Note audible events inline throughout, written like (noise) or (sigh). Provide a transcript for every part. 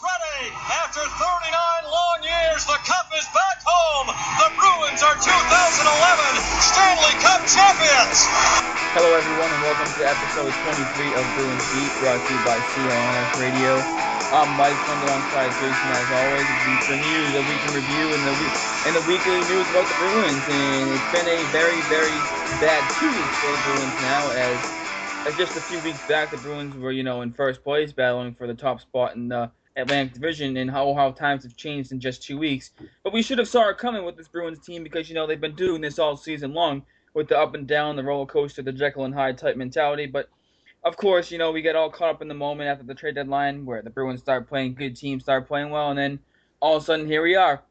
Ready. After 39 long years, the Cup is back home. The Bruins are 2011 Stanley Cup champions. Hello, everyone, and welcome to episode 23 of Bruins Beat, brought to you by CLNS Radio. I'm Mike, joined alongside Jason, as always, for news, the week in review, and the week and the weekly news about the Bruins. And it's been a very, very bad two weeks for the Bruins now, as just a few weeks back, the Bruins were, you know, in first place, battling for the top spot in the Atlantic Division and how how times have changed in just two weeks. But we should have saw it coming with this Bruins team because you know they've been doing this all season long with the up and down, the roller coaster, the Jekyll and Hyde type mentality. But of course, you know we get all caught up in the moment after the trade deadline where the Bruins start playing good teams, start playing well, and then all of a sudden here we are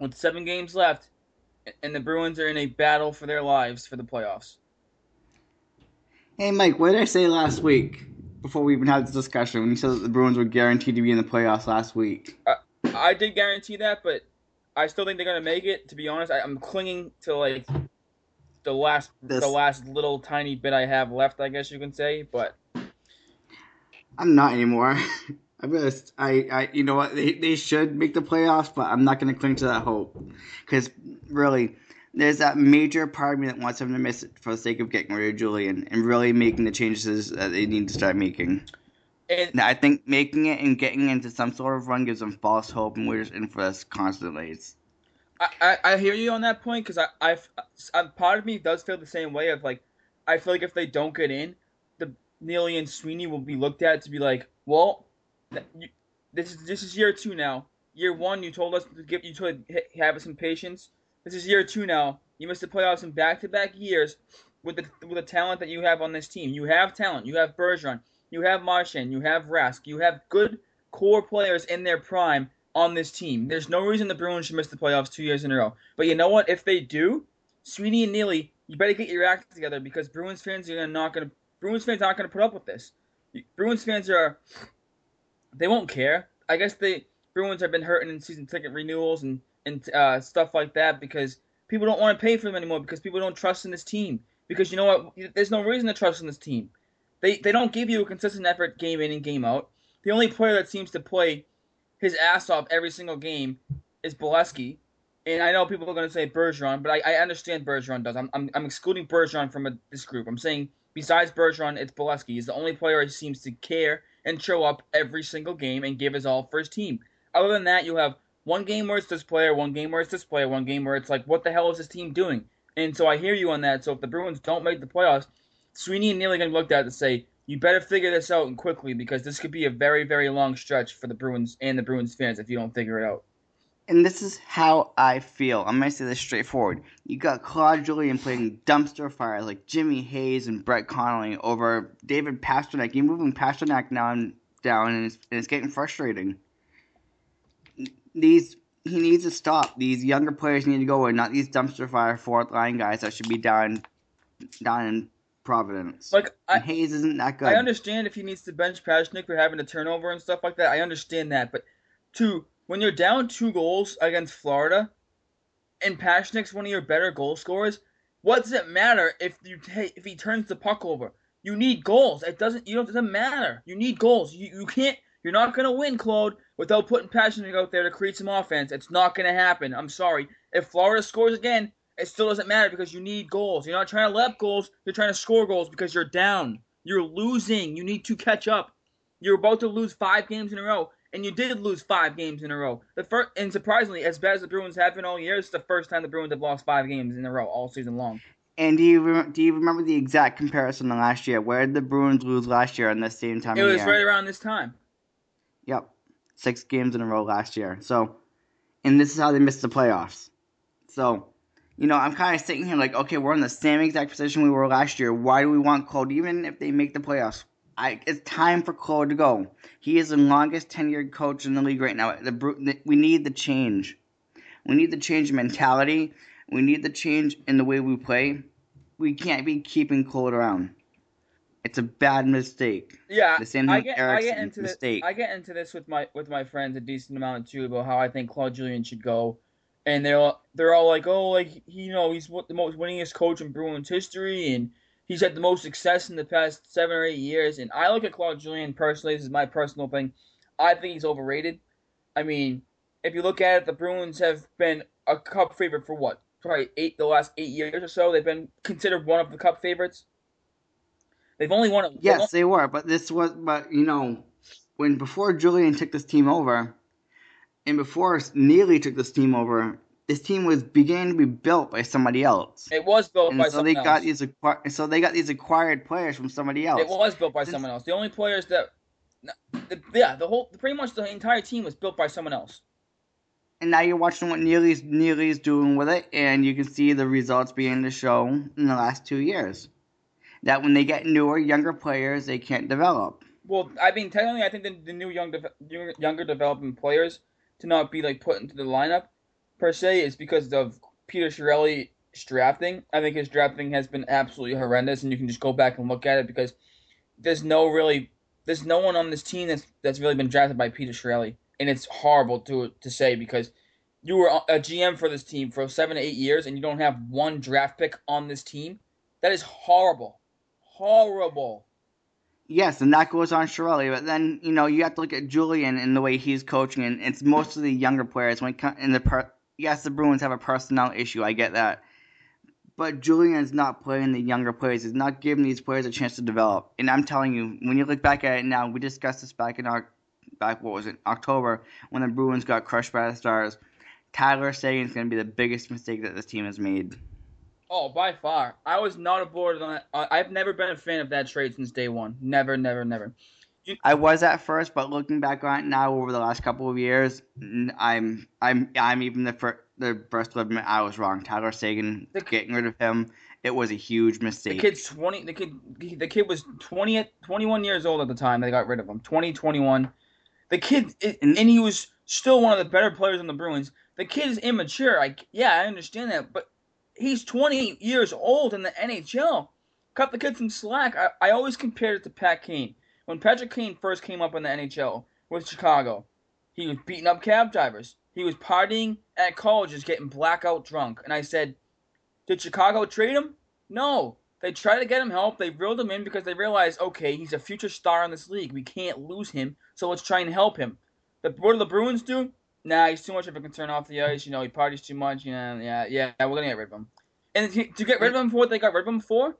with seven games left, and the Bruins are in a battle for their lives for the playoffs. Hey Mike, what did I say last week? Before we even had this discussion when you said that the Bruins were guaranteed to be in the playoffs last week. Uh, I did guarantee that, but I still think they're gonna make it. To be honest, I, am clinging to like the last this. the last little tiny bit I have left, I guess you can say. But I'm not anymore. (laughs) I'm just, I, I, you know what? They, they should make the playoffs, but I'm not gonna cling to that hope because really, there's that major part of me that wants them to miss it for the sake of getting rid of Julien and really making the changes that they need to start making. And I think making it and getting into some sort of run gives them false hope, and we're just in for this constantly. It's, I, I, I hear you on that point because I, I've, I, part of me does feel the same way of like, I feel like if they don't get in, the Neely and Sweeney will be looked at to be like, well, this is this is year two now. Year one, you told us to give you to have some patience this is year two now. You missed the playoffs in back-to-back years with the with the talent that you have on this team. You have talent. You have Bergeron. You have Marchand. You have Rask. You have good core players in their prime on this team. There's no reason the Bruins should miss the playoffs two years in a row. But you know what? If they do, Sweeney and Neely, you better get your act together because Bruins fans are not gonna Bruins fans aren't gonna put up with this. Bruins fans are they won't care. I guess the Bruins have been hurting in season ticket renewals and and uh, stuff like that because people don't want to pay for them anymore because people don't trust in this team. Because you know what? There's no reason to trust in this team. They they don't give you a consistent effort game in and game out. The only player that seems to play his ass off every single game is Beleskey. And I know people are going to say Bergeron, but I, I understand Bergeron does. I'm, I'm, I'm excluding Bergeron from a, this group. I'm saying besides Bergeron, it's Beleskey. He's the only player who seems to care and show up every single game and give his all for his team. Other than that, you have one game where it's this player, one game where it's this player, one game where it's like, what the hell is this team doing? And so I hear you on that. So if the Bruins don't make the playoffs, Sweeney and Neely are going to look at it and say, you better figure this out and quickly because this could be a very, very long stretch for the Bruins and the Bruins fans if you don't figure it out. And this is how I feel. I'm going to say this straightforward. You got Claude Julien playing dumpster fires like Jimmy Hayes and Brett Connolly over David Pastrnak. You're moving Pastrnak down, down and it's, and it's getting frustrating these he needs to stop. These younger players need to go in, not these dumpster fire fourth line guys that should be down down in Providence. Like I, Hayes isn't that good. I understand if he needs to bench Pastrnak for having a turnover and stuff like that. I understand that, but to when you're down two goals against Florida, and Pastrnak's one of your better goal scorers, what does it matter if you t- if he turns the puck over? You need goals. It doesn't. You know, it doesn't matter. You need goals. You you can't you're not going to win, Claude, without putting Pastrnak out there to create some offense. It's not going to happen. I'm sorry. If Florida scores again, it still doesn't matter because you need goals. You're not trying to let goals. You're trying to score goals because you're down. You're losing. You need to catch up. You're about to lose five games in a row, and you did lose five games in a row. The first, and surprisingly, as bad as the Bruins have been all year, it's the first time the Bruins have lost five games in a row all season long. And do you do you remember the exact comparison to last year? Where did the Bruins lose last year on the same time? It was year? right around this time. Yep. Six games in a row last year. So, and this is how they missed the playoffs. So, you know, I'm kind of sitting here like, okay, we're in the same exact position we were last year. Why do we want Claude? Even if they make the playoffs, I, it's time for Cole to go. He is the longest tenured coach in the league right now. The, we need the change. We need the change in mentality. We need the change in the way we play. We can't be keeping Cole around. It's a bad mistake. Yeah, The same I get, I get into this. mistake. I get into this with my with my friends a decent amount too about how I think Claude Julien should go, and they're all, they're all like, oh, like he- you know, he's what the most winningest coach in Bruins history, and he's had the most success in the past seven or eight years. And I look at Claude Julien personally. This is my personal thing. I think he's overrated. I mean, if you look at it, the Bruins have been a cup favorite for what? Probably eight the last eight years or so. They've been considered one of the cup favorites. They've only won. Yes, they were, but this was, but you know, when before Julien took this team over, and before Neely took this team over, this team was beginning to be built by somebody else, It was built and by so they someone got these acqui- so they got these acquired players from somebody else. It was built by This- someone else. The only players that, the, yeah, the whole, pretty much the entire team was built by someone else. And now you're watching what Neely's Neely's doing with it, and you can see the results beginning to show in the last two years. That when they get newer, younger players, they can't develop. Well, I mean, technically, I think the, the new young, deve- younger- developing players to not be like put into the lineup per se is because of Peter Chiarelli's drafting. I think his drafting has been absolutely horrendous, and you can just go back and look at it because there's no really, there's no one on this team that's that's really been drafted by Peter Chiarelli, and it's horrible to to say because you were a GM for this team for seven to eight years, and you don't have one draft pick on this team. That is horrible, horrible. Yes, and that goes on Chiarelli, but then you know you have to look at Julien and the way he's coaching, and it's mostly the younger players. When it co- in the per- yes, the Bruins have a personnel issue, I get that, but Julien is not playing the younger players. He's not giving these players a chance to develop. And I'm telling you, when you look back at it now, we discussed this back in our back what was it October when the Bruins got crushed by the Stars. Tyler is going to be the biggest mistake that this team has made. Oh, by far. I was not aboard on that. I've never been a fan of that trade since day one. Never, never, never. I was at first, but looking back on it now over the last couple of years, I'm I'm I'm even the first the first to admit I was wrong. Tyler Seguin The- getting rid of him, it was a huge mistake. The kid's 20. The kid the kid was 20, at- 21 years old at the time they got rid of him. 20, 21. The kid, i- And- and he was still one of the better players on the Bruins. The kid is immature. I, yeah, I understand that. But he's 20 years old in the NHL. Cut the kid some slack. I, I always compared it to Pat Kane. When Patrick Kane first came up in the NHL with Chicago, he was beating up cab drivers. He was partying at colleges, getting blackout drunk. And I said, did Chicago trade him? No. They tried to get him help. They reeled him in because they realized, okay, he's a future star in this league. We can't lose him, so let's try and help him. The, what do the Bruins do? Nah, he's too much of a concern off the ice. You know, he parties too much. You know, yeah, yeah, we're gonna get rid of him. And to get rid of him for what they got rid of him for,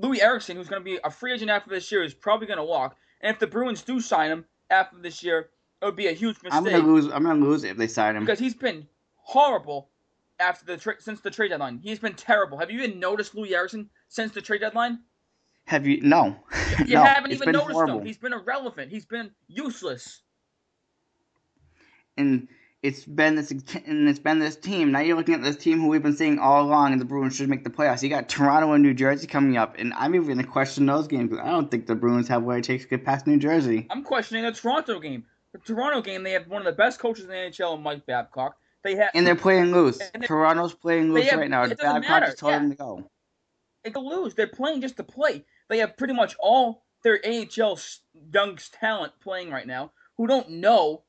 Loui Eriksson, who's gonna be a free agent after this year, is probably gonna walk. And if the Bruins do sign him after this year, it would be a huge mistake I'm gonna lose. I'm gonna lose if they sign him. because he's been horrible after the tra- since the trade deadline. He's been terrible. Have you even noticed Loui Eriksson since the trade deadline? Have you? No. (laughs) You no, haven't even noticed horrible. him. He's been irrelevant. He's been useless. And it's been this and it's been this team. Now you're looking at this team who we've been seeing all along, and the Bruins should make the playoffs. You got Toronto and New Jersey coming up, and I'm even going to question those games. I don't think the Bruins have what it takes to get past New Jersey. I'm questioning the Toronto game. The Toronto game, they have one of the best coaches in the NHL, Mike Babcock. They have And they're playing loose. Toronto's playing loose have- right now. Babcock matter, just told yeah. them to go. they can lose. They're playing just to play. They have pretty much all their AHL young talent playing right now who don't know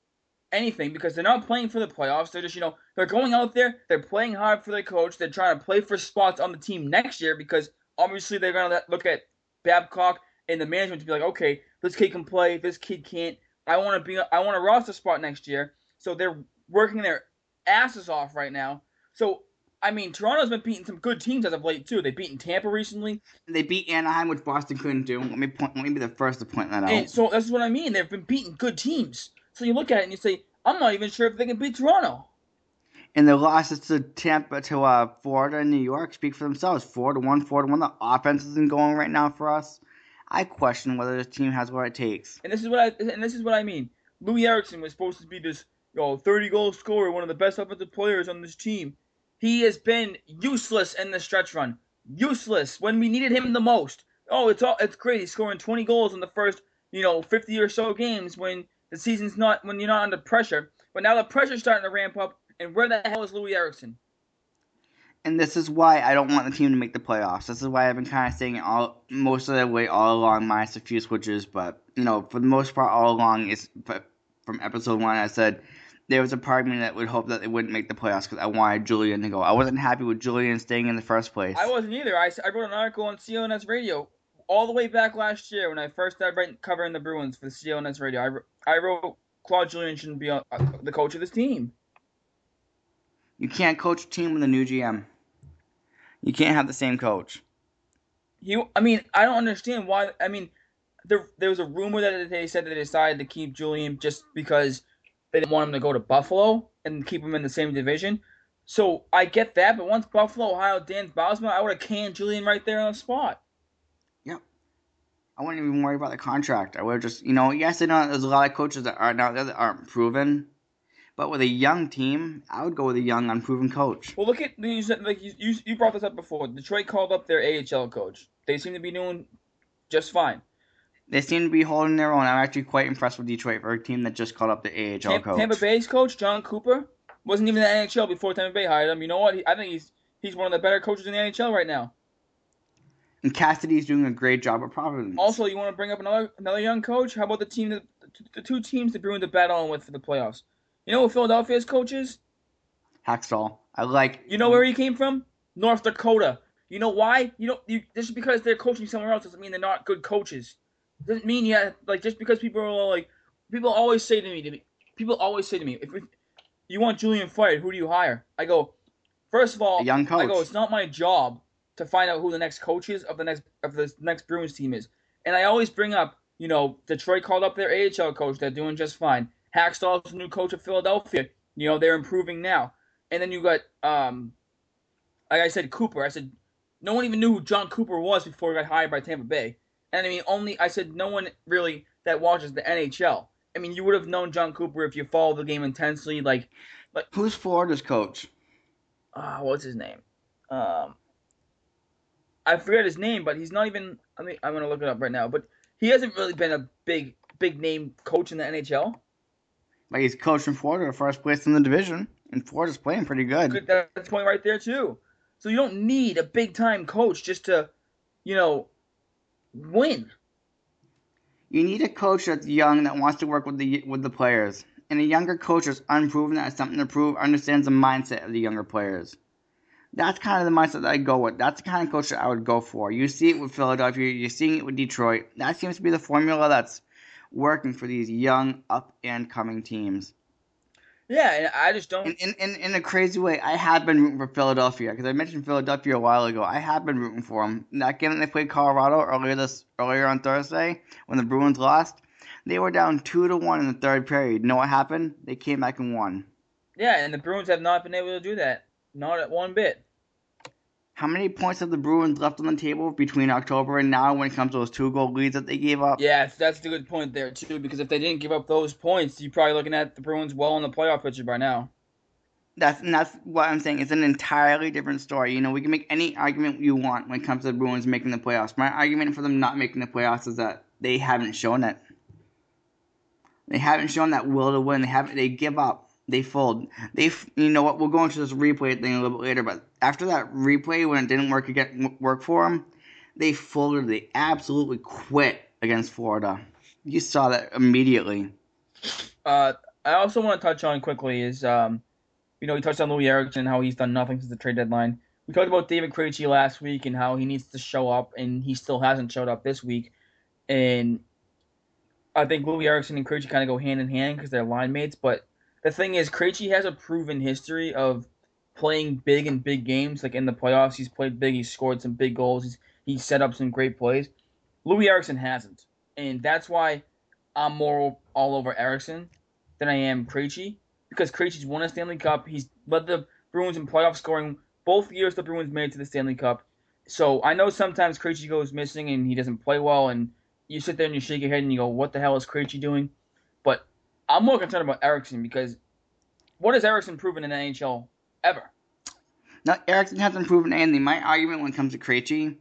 anything because they're not playing for the playoffs. They're just, you know, they're going out there, they're playing hard for their coach, they're trying to play for spots on the team next year because obviously they're going to look at Babcock and the management to be like, okay, this kid can play, this kid can't. I want to be, I want a roster spot next year. So they're working their asses off right now. So I mean, Toronto's been beating some good teams as of late too. They've beaten Tampa recently, They beat Anaheim, which Boston couldn't do. Let me point. Let me be the first to point that out. and so that's what I mean. They've been beating good teams. So you look at it and you say, I'm not even sure if they can beat Toronto. And the losses to Tampa, to uh, Florida, and New York speak for themselves. Four to one, four to one. The offense isn't going right now for us. I question whether this team has what it takes. And this is what I and this is what I mean. Loui Eriksson was supposed to be this you know, 30 goal scorer, one of the best offensive players on this team. He has been useless in the stretch run. Useless when we needed him the most. oh, it's all it's great. He's scoring 20 goals in the first, you know, 50 or so games when the season's not when you're not under pressure. But now the pressure's starting to ramp up, and where the hell is Loui Eriksson? And this is why I don't want the team to make the playoffs. This is why I've been kind of saying all most of the way all along, minus a few switches. But you know, for the most part, all along, is from episode one, I said there was a part of me that would hope that they wouldn't make the playoffs because I wanted Julien to go. I wasn't happy with Julien staying in the first place. I wasn't either. I, I wrote an article on CLNS Radio all the way back last year when I first started covering the Bruins for the CLNS Radio. I, I wrote Claude Julien shouldn't be uh, the coach of this team. You can't coach a team with a new GM. You can't have the same coach. He, I mean, I don't understand why. I mean, there there was a rumor that they said they decided to keep Julien just because they didn't want him to go to Buffalo and keep him in the same division. So I get that, but once Buffalo hired Dan Bylsma, I would have canned Julien right there on the spot. I wouldn't even worry about the contract. I would have just, you know, yes, I know there's a lot of coaches that are out there that aren't proven, but with a young team, I would go with a young, unproven coach. Well, look at you said like you, you brought this up before. Detroit called up their AHL coach. They seem to be doing just fine. They seem to be holding their own. I'm actually quite impressed with Detroit for a team that just called up the AHL Tampa, coach. Tampa Bay's coach Jon Cooper wasn't even in the NHL before Tampa Bay hired him. You know what? He, I think he's he's one of the better coaches in the NHL right now. And Cassidy's doing a great job at Providence. Also, you want to bring up another another young coach? How about the team that the two teams the Bruins are battling with for the playoffs? You know what Philadelphia's coach is? Hakstol. I like. You know where he came from? North Dakota. You know why? You know, you, just because they're coaching somewhere else doesn't mean they're not good coaches doesn't mean yet like just because people are like people always say to me to me people always say to me if you want Julien fired who do you hire I go first of all a young coach I go it's not my job to find out who the next coach is of the next of the next Bruins team is and I always bring up you know Detroit called up their AHL coach they're doing just fine Hakstol's the new coach of Philadelphia you know they're improving now and then you got um like I said Cooper I said no one even knew who Jon Cooper was before he got hired by Tampa Bay and I mean, only I said no one really that watches the NHL. I mean, you would have known Jon Cooper if you follow the game intensely. Like, like who's Florida's coach? Uh, what's his name? Um, I forget his name, but he's not even. I mean, I'm gonna look it up right now. But he hasn't really been a big, big name coach in the NHL. But he's coaching Florida, first place in the division, and Florida's playing pretty good. good that's point right there too. So you don't need a big time coach just to, you know, win. You need a coach that's young that wants to work with the with the players, and a younger coach that's unproven that has something to prove, understands the mindset of the younger players. That's kind of the mindset that I go with. That's the kind of coach that I would go for. You see it with Philadelphia, you're seeing it with Detroit. That seems to be the formula that's working for these young, up and coming teams. Yeah, and I just don't. In, in, in a crazy way, I have been rooting for Philadelphia because I mentioned Philadelphia a while ago. I have been rooting for them. That game that they played Colorado earlier this earlier on Thursday when the Bruins lost, they were down two to one in the third period. You know what happened? They came back and won. Yeah, and the Bruins have not been able to do that. Not at one bit. How many points have the Bruins left on the table between October and now when it comes to those two goal leads that they gave up? Yeah, that's a good point there too. Because if they didn't give up those points, you're probably looking at the Bruins well in the playoff picture by now. That's and that's what I'm saying. It's an entirely different story. You know, we can make any argument you want when it comes to the Bruins making the playoffs. My argument for them not making the playoffs is that they haven't shown it. They haven't shown that will to win. They haven't. They give up they fold. They, you know what? We'll go into this replay thing a little bit later, but after that replay, when it didn't work again, work for them, they folded. They absolutely quit against Florida. You saw that immediately. Uh, I also want to touch on quickly is, um, you know, we touched on Loui Eriksson how he's done nothing since the trade deadline. We talked about David Krejci last week and how he needs to show up, and he still hasn't showed up this week. And I think Loui Eriksson and Krejci kind of go hand in hand because they're line mates, but the thing is, Krejci has a proven history of playing big in big games. Like in the playoffs, he's played big. He's scored some big goals. He's he's set up some great plays. Loui Eriksson hasn't, and that's why I'm more all over Eriksson than I am Krejci because Krejci's won a Stanley Cup. He's led the Bruins in playoff scoring both years the Bruins made it to the Stanley Cup. So I know sometimes Krejci goes missing and he doesn't play well, and you sit there and you shake your head and you go, "What the hell is Krejci doing?" I'm more concerned about Eriksson because what has Eriksson proven in the NHL ever? Now, Eriksson hasn't proven anything. My argument when it comes to Krejci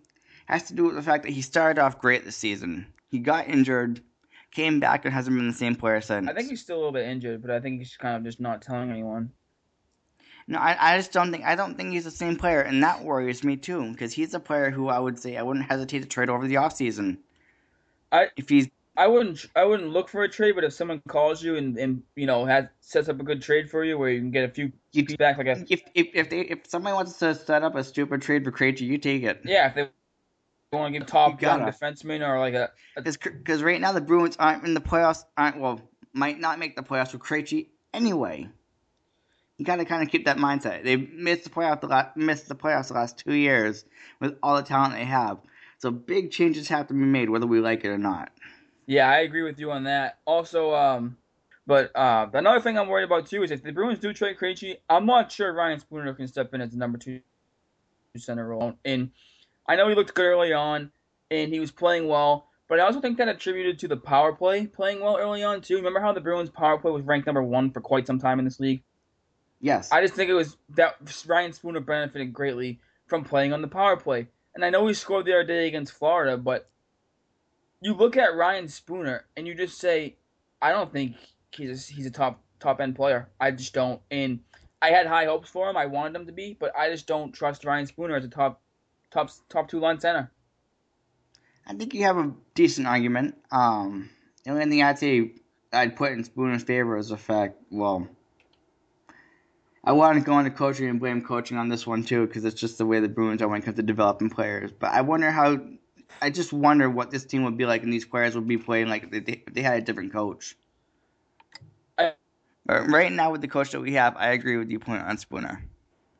has to do with the fact that he started off great this season. He got injured, came back, and hasn't been the same player since. I think he's still a little bit injured, but I think he's kind of just not telling anyone. No, I, I just don't think I don't think he's the same player, and that worries me too. Because he's a player who I would say I wouldn't hesitate to trade over the offseason. I if he's I wouldn't I wouldn't look for a trade, but if someone calls you and, and you know has sets up a good trade for you where you can get a few You- back, like a if if if they if somebody wants to set up a stupid trade for Krejci, you take it. yeah, if they want to give top You young defenseman or like a, a Because right now the Bruins aren't in the playoffs. Aren't well, might not make the playoffs with Krejci anyway. You gotta kind of keep that mindset. They missed the playoff the last missed the playoffs the last two years with all the talent they have. So big changes have to be made, whether we like it or not. Yeah, I agree with you on that. Also, um, but uh, another thing I'm worried about too is if the Bruins do trade Krejci, I'm not sure Ryan Spooner can step in as the number two center role. And I know he looked good early on, and he was playing well. But I also think that attributed to the power play playing well early on too. Remember how the Bruins power play was ranked number one for quite some time in this league? Yes. I just think it was that Ryan Spooner benefited greatly from playing on the power play. And I know he scored the other day against Florida, but you look at Ryan Spooner and you just say, I don't think he's a, he's a top top end player. I just don't. And I had high hopes for him. I wanted him to be, but I just don't trust Ryan Spooner as a top top top two line center. I think you have a decent argument. Um, the only thing I'd say I'd put in Spooner's favor is the fact, well, I want to go into coaching and blame coaching on this one too, because it's just the way the Bruins are when it comes to developing players. But I wonder how, I just wonder what this team would be like and these players would be playing like if they, if they had a different coach. I- right now, with the coach that we have, I agree with your point on Spooner.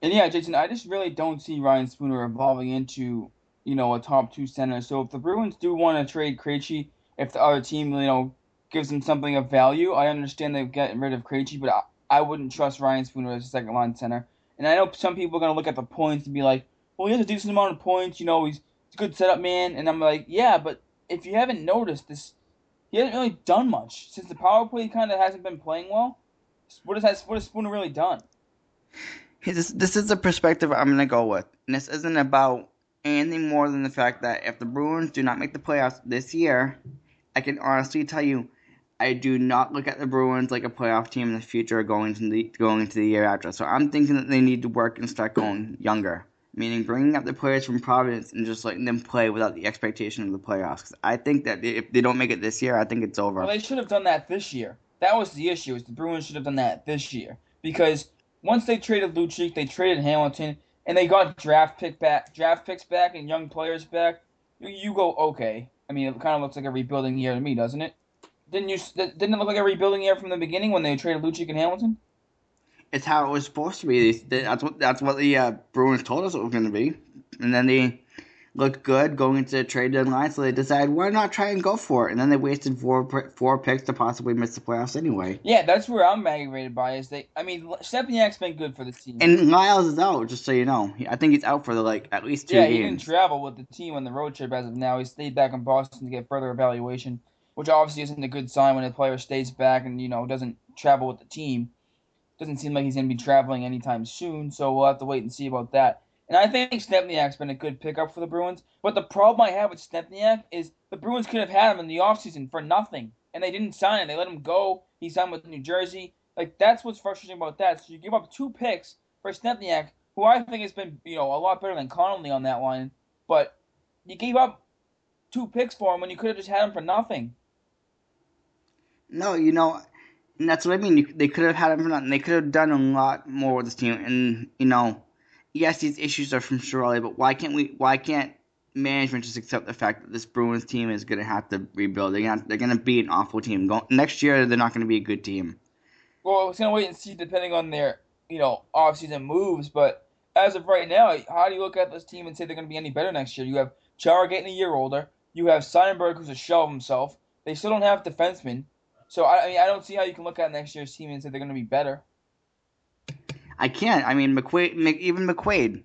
And yeah, Jason, I just really don't see Ryan Spooner evolving into, you know, a top two center. So if the Bruins do want to trade Krejci, if the other team, you know, gives them something of value, I understand they've gotten rid of Krejci, but I, I wouldn't trust Ryan Spooner as a second line center. And I know some people are gonna look at the points and be like, well, he has a decent amount of points, you know, he's, good setup man. And I'm like, yeah, but if you haven't noticed this, he hasn't really done much since the power play kind of hasn't been playing well. What has what has Spooner really done? This, this is the perspective I'm going to go with. And this isn't about anything more than the fact that if the Bruins do not make the playoffs this year, I can honestly tell you, I do not look at the Bruins like a playoff team in the future going into the, going into the year after. So I'm thinking that they need to work and start going younger. Meaning bringing up the players from Providence and just letting them play without the expectation of the playoffs. 'Cause I think that if they don't make it this year, I think it's over. Well, they should have done that this year. That was the issue. Is the Bruins should have done that this year because once they traded Lucic, they traded Hamilton, and they got draft pick back, draft picks back, and young players back. You, you go okay. I mean, it kind of looks like a rebuilding year to me, doesn't it? Didn't you? Didn't it look like a rebuilding year from the beginning when they traded Lucic and Hamilton? It's how it was supposed to be. They- That's what that's what the uh, Bruins told us it was going to be, and then they looked good going into the trade deadline, so they decided why not try and go for it, and then they wasted four four picks to possibly miss the playoffs anyway. Yeah, that's where I'm aggravated by. Is they? I mean, Stempniak's been good for the team. And Liles is out, just so you know. I think he's out for the like at least two yeah, he didn't travel with the team on the road trip as of now. He stayed back in Boston to get further evaluation, which obviously isn't a good sign when a player stays back and you know doesn't travel with the team. Doesn't seem like he's going to be traveling anytime soon, so we'll have to wait and see about that. And I think Stempniak's been a good pickup for the Bruins. But the problem I have with Stempniak is the Bruins could have had him in the offseason for nothing, and they didn't sign him. They let him go. He signed with New Jersey. Like that's what's frustrating about that. So you give up two picks for Stempniak, who I think has been you know a lot better than Connolly on that line, but you gave up two picks for him when you could have just had him for nothing. No, you know, and that's what I mean. They could have had him for nothing. They could have done a lot more with this team, and you know, yes, these issues are from Chiarelli, but why can't we? Why can't management just accept the fact that this Bruins team is going to have to rebuild? They're gonna, they're going to be an awful team. Go, next year, they're not going to be a good team. Well, it's gonna wait and see depending on their you know offseason moves. But as of right now, how do you look at this team and say they're gonna be any better next year? You have Chara getting a year older. You have Seidenberg, who's a shell of himself. They still don't have defensemen. So I, I mean, I don't see how you can look at next year's team and say they're gonna be better. I can't. I mean, McQuaid, Mc, even McQuaid,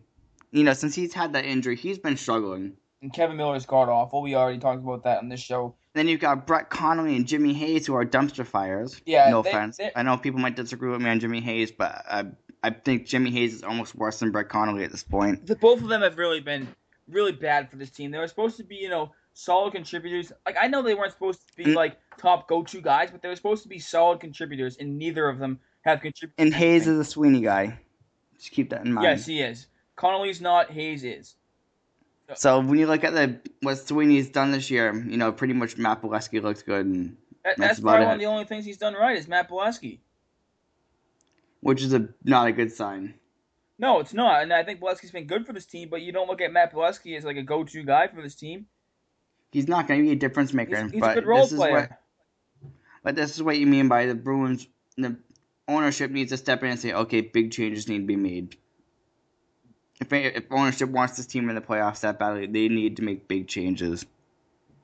you know, since he's had that injury, he's been struggling. And Kevan Miller's god awful. We already talked about that on this show. Then you've got Brett Connolly and Jimmy Hayes, who are dumpster fires. Yeah, no they- offense. they- I know people might disagree with me on Jimmy Hayes, but I, I think Jimmy Hayes is almost worse than Brett Connolly at this point. The, both of them have really been really bad for this team. They were supposed to be, you know, solid contributors. Like I know they weren't supposed to be Mm. like top go-to guys, but they're supposed to be solid contributors, and neither of them have contributed. And Hayes anything. is a Sweeney guy. Just keep that in mind. yes, he is. Connolly's not. Hayes is. So when you look at the what Sweeney's done this year, you know, pretty much Matt Beleskey looks good, and That, That's that's probably one of the only things he's done right is Matt Beleskey. which is a not a good sign. No, it's not, and I think Beleskey's been good for this team. But you don't look at Matt Beleskey as like a go-to guy for this team. He's not going to be a difference maker, He's, he's but a good role this is player. what but this is what you mean by the Bruins. The ownership needs to step in and say, okay, big changes need to be made. If if ownership wants this team in the playoffs that badly, they need to make big changes.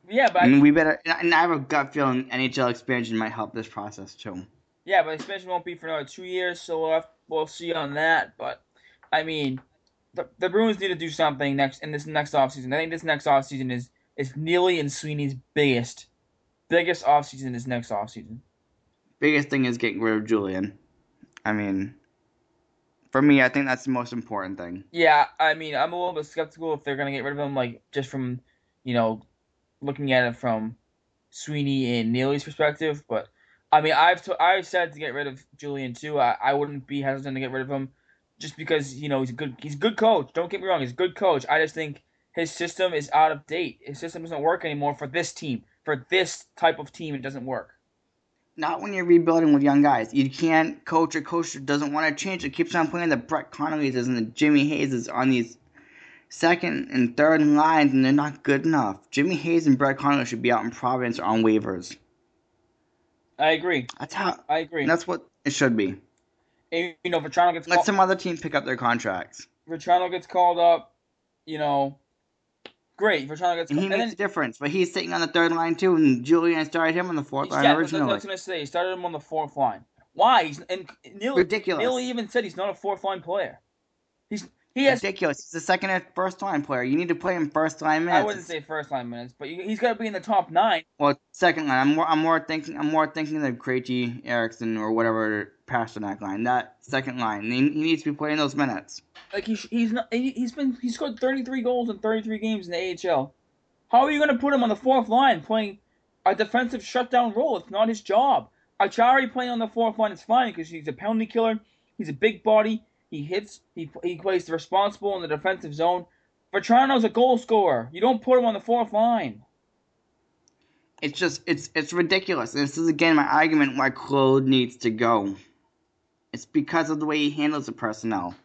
Yeah, but I mean, we better. And I have a gut feeling NHL expansion might help this process too. Yeah, but expansion won't be for another two years, so we'll, have, we'll see on that. But I mean, the, the Bruins need to do something next in this next offseason. I think this next offseason is is Neely and Sweeney's biggest biggest offseason is next offseason. Biggest thing is getting rid of Julien. I mean, for me, I think that's the most important thing. Yeah, I mean, I'm a little bit skeptical if they're gonna get rid of him, like just from you know looking at it from Sweeney and Neely's perspective. But I mean, I've t- I've said to get rid of Julien too. I, I wouldn't be hesitant to get rid of him, just because you know he's a good he's a good coach. Don't get me wrong, he's a good coach. I just think his system is out of date. His system doesn't work anymore for this team. For this type of team, it doesn't work. Not when you're rebuilding with young guys. You can't coach a coach that doesn't want to change. It keeps on playing the Brett Connolly's and the Jimmy Hayes on these second and third lines, and they're not good enough. Jimmy Hayes and Brett Connolly should be out in Providence or on waivers. I agree. That's how. I agree. That's what it should be. And, you know, Vatrano gets Let called, some other team pick up their contracts, Vatrano gets called up. You know, great. Gets and he called, and he makes then, a difference. But he's sitting on the third line too, and Julien started him on the fourth line what I originally. was gonna say. He started him on the fourth line. Why? He's and Neil, Ridiculous. Neil even said he's not a fourth line player. He's he has. Ridiculous. He's the second and first line player. You need to play him first line minutes. I wouldn't say first line minutes, but he's got to be in the top nine. Well, second line. I'm more. I'm more thinking. I'm more thinking of Krejci, Eriksson, or whatever Pastrnak line. That second line. He, he needs to be playing those minutes. Like he, he's not. He, he's been he scored 33 goals in 33 games in the AHL. How are you going to put him on the fourth line playing a defensive shutdown role? It's not his job. Acciari playing on the fourth line is fine because he's a penalty killer. He's a big body. He hits. He he plays the responsible in the defensive zone. Vatrano's a goal scorer. You don't put him on the fourth line. It's just. It's. It's ridiculous. This is again my argument why Claude needs to go. It's because of the way he handles the personnel.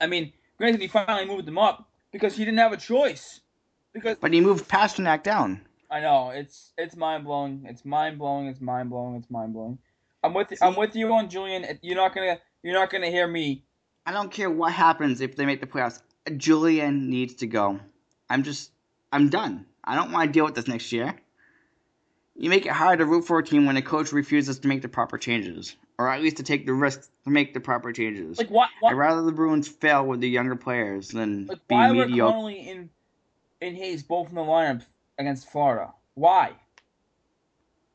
I mean, granted, he finally moved them up because he didn't have a choice. Because But he moved Pastrnak down. I know it's it's mind blowing. It's mind blowing. It's mind blowing. It's mind blowing. I'm with I'm with you on Julien. You're not gonna you're not gonna hear me. I don't care what happens if they make the playoffs. Julien needs to go. I'm just. I'm done. I don't want to deal with this next year. You make it hard to root for a team when a coach refuses to make the proper changes, or at least to take the risk to make the proper changes. Like why why I'd rather the Bruins fail with the younger players than like be why mediocre. Connolly and and Hayes both in the lineup against Florida? Why?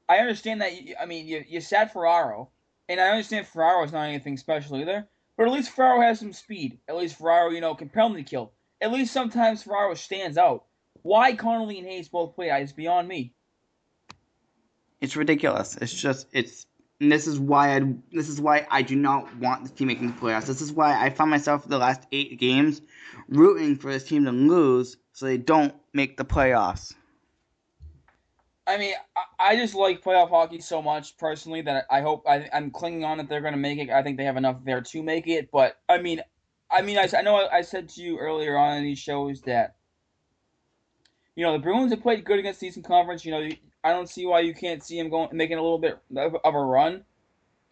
I understand that. You, I mean, you you sat Ferraro, and I understand Ferraro is not anything special either. But at least Ferraro has some speed. At least Ferraro, you know, can penalty kill. At least sometimes Ferraro stands out. Why Connolly and Hayes both play is beyond me. It's ridiculous. It's just it's. And this is why I. This is why I do not want this team making the playoffs. This is why I found myself the last eight games rooting for this team to lose so they don't make the playoffs. I mean, I, just like playoff hockey so much personally that I hope I, I'm clinging on that they're going to make it. I think they have enough there to make it. But I mean, I mean, I, I know I, I said to you earlier on in these shows that you know the Bruins have played good against the Eastern Conference. You know, I don't see why you can't see them going making a little bit of, a run.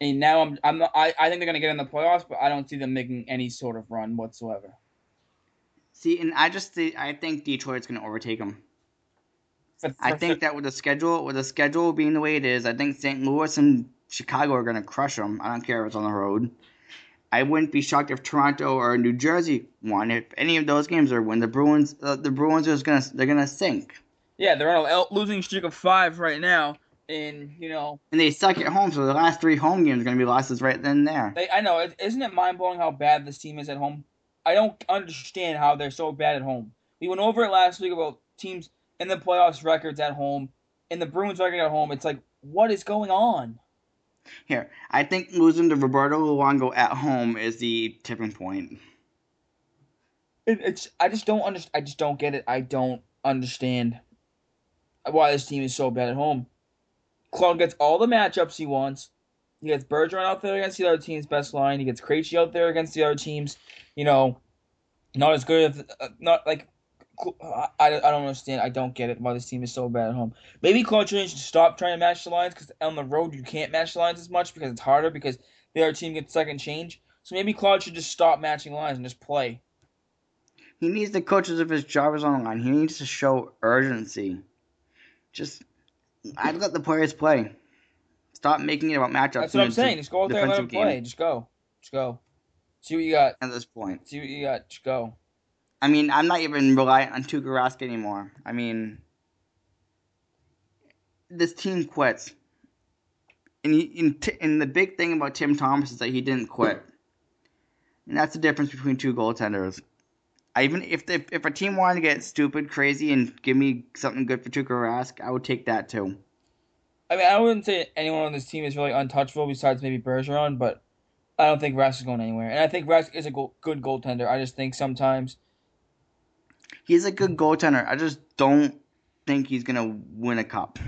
And now I'm I'm not, I I think they're going to get in the playoffs, but I don't see them making any sort of run whatsoever. See, and I just thi- I think Detroit's going to overtake them. I think that with the schedule, with the schedule being the way it is, I think St. Louis and Chicago are going to crush them. I don't care if it's on the road. I wouldn't be shocked if Toronto or New Jersey won. If any of those games are win, the Bruins, uh, the Bruins are going to they're going to sink, yeah, they're on a losing streak of five right now, and you know. and they suck at home. So the last three home games are going to be losses right then and there. They, I know. isn't it mind blowing how bad this team is at home? I don't understand how they're so bad at home. We went over it last week about teams in the playoffs records at home, and the Bruins record at home. It's like, what is going on? Here, I think losing to Roberto Luongo at home is the tipping point. It, it's I just don't understand. I just don't get it. I don't understand why this team is so bad at home. Claude gets all the matchups he wants. He gets Bergeron out there against the other team's best line. He gets Krejci out there against the other teams. You know, not as good as uh, not like I, I don't understand. I don't get it why this team is so bad at home. Maybe Claude Julien should stop trying to match the lines because on the road you can't match the lines as much because it's harder because the other team gets second change. So maybe Claude should just stop matching lines and just play. He needs the coaches if his job is on the line. He needs to show urgency. Just I'd let the players play. Stop making it about matchups. That's what I'm saying. Just go out there and let them play. Just go. Just go. See what you got. At this point. See what you got. Just go. I mean, I'm not even reliant on Tuukka Rask anymore. I mean, this team quits. And, he, and, and the big thing about Tim Thomas is that he didn't quit. And that's the difference between two goaltenders. I even if the, if a team wanted to get stupid, crazy, and give me something good for Tuukka Rask, I would take that too. I mean, I wouldn't say anyone on this team is really untouchable besides maybe Bergeron, but I don't think Rask is going anywhere. And I think Rask is a go- good goaltender. I just think sometimes he's a good goaltender. I just don't think he's gonna win a cup.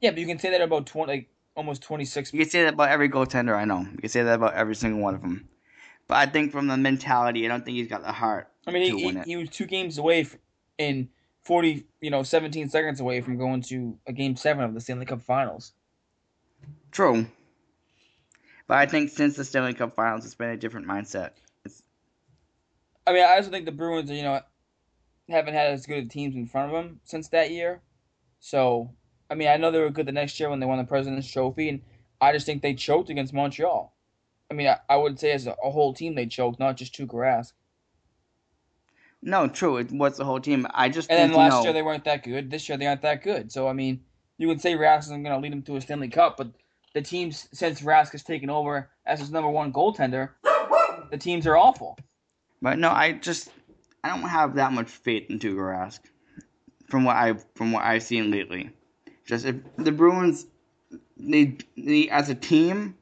Yeah, but you can say that about twenty, like almost twenty six. You can say that about every goaltender I know. You can say that about every single one of them. But I think from the mentality, I don't think he's got the heart. I mean, he, he, he, was two games away in forty, you know, seventeen seconds away from going to a game seven of the Stanley Cup Finals. True. But I think since the Stanley Cup Finals, it's been a different mindset. It's... I mean, I also think the Bruins, you know, haven't had as good teams in front of them since that year. So, I mean, I know they were good the next year when they won the President's Trophy, and I just think they choked against Montreal. I mean, I, I would say as a, a, whole team they choked, not just Tuukka Rask. No, true. It was the whole team. I just and then last no. year they weren't that good. This year they aren't that good. So I mean, you can say Rask isn't going to lead them to a Stanley Cup, but the teams since Rask has taken over as his number one goaltender, the teams are awful. But no, I just I don't have that much faith in Tuukka Rask from what I from what I've seen lately. Just if the Bruins, they, they as a team,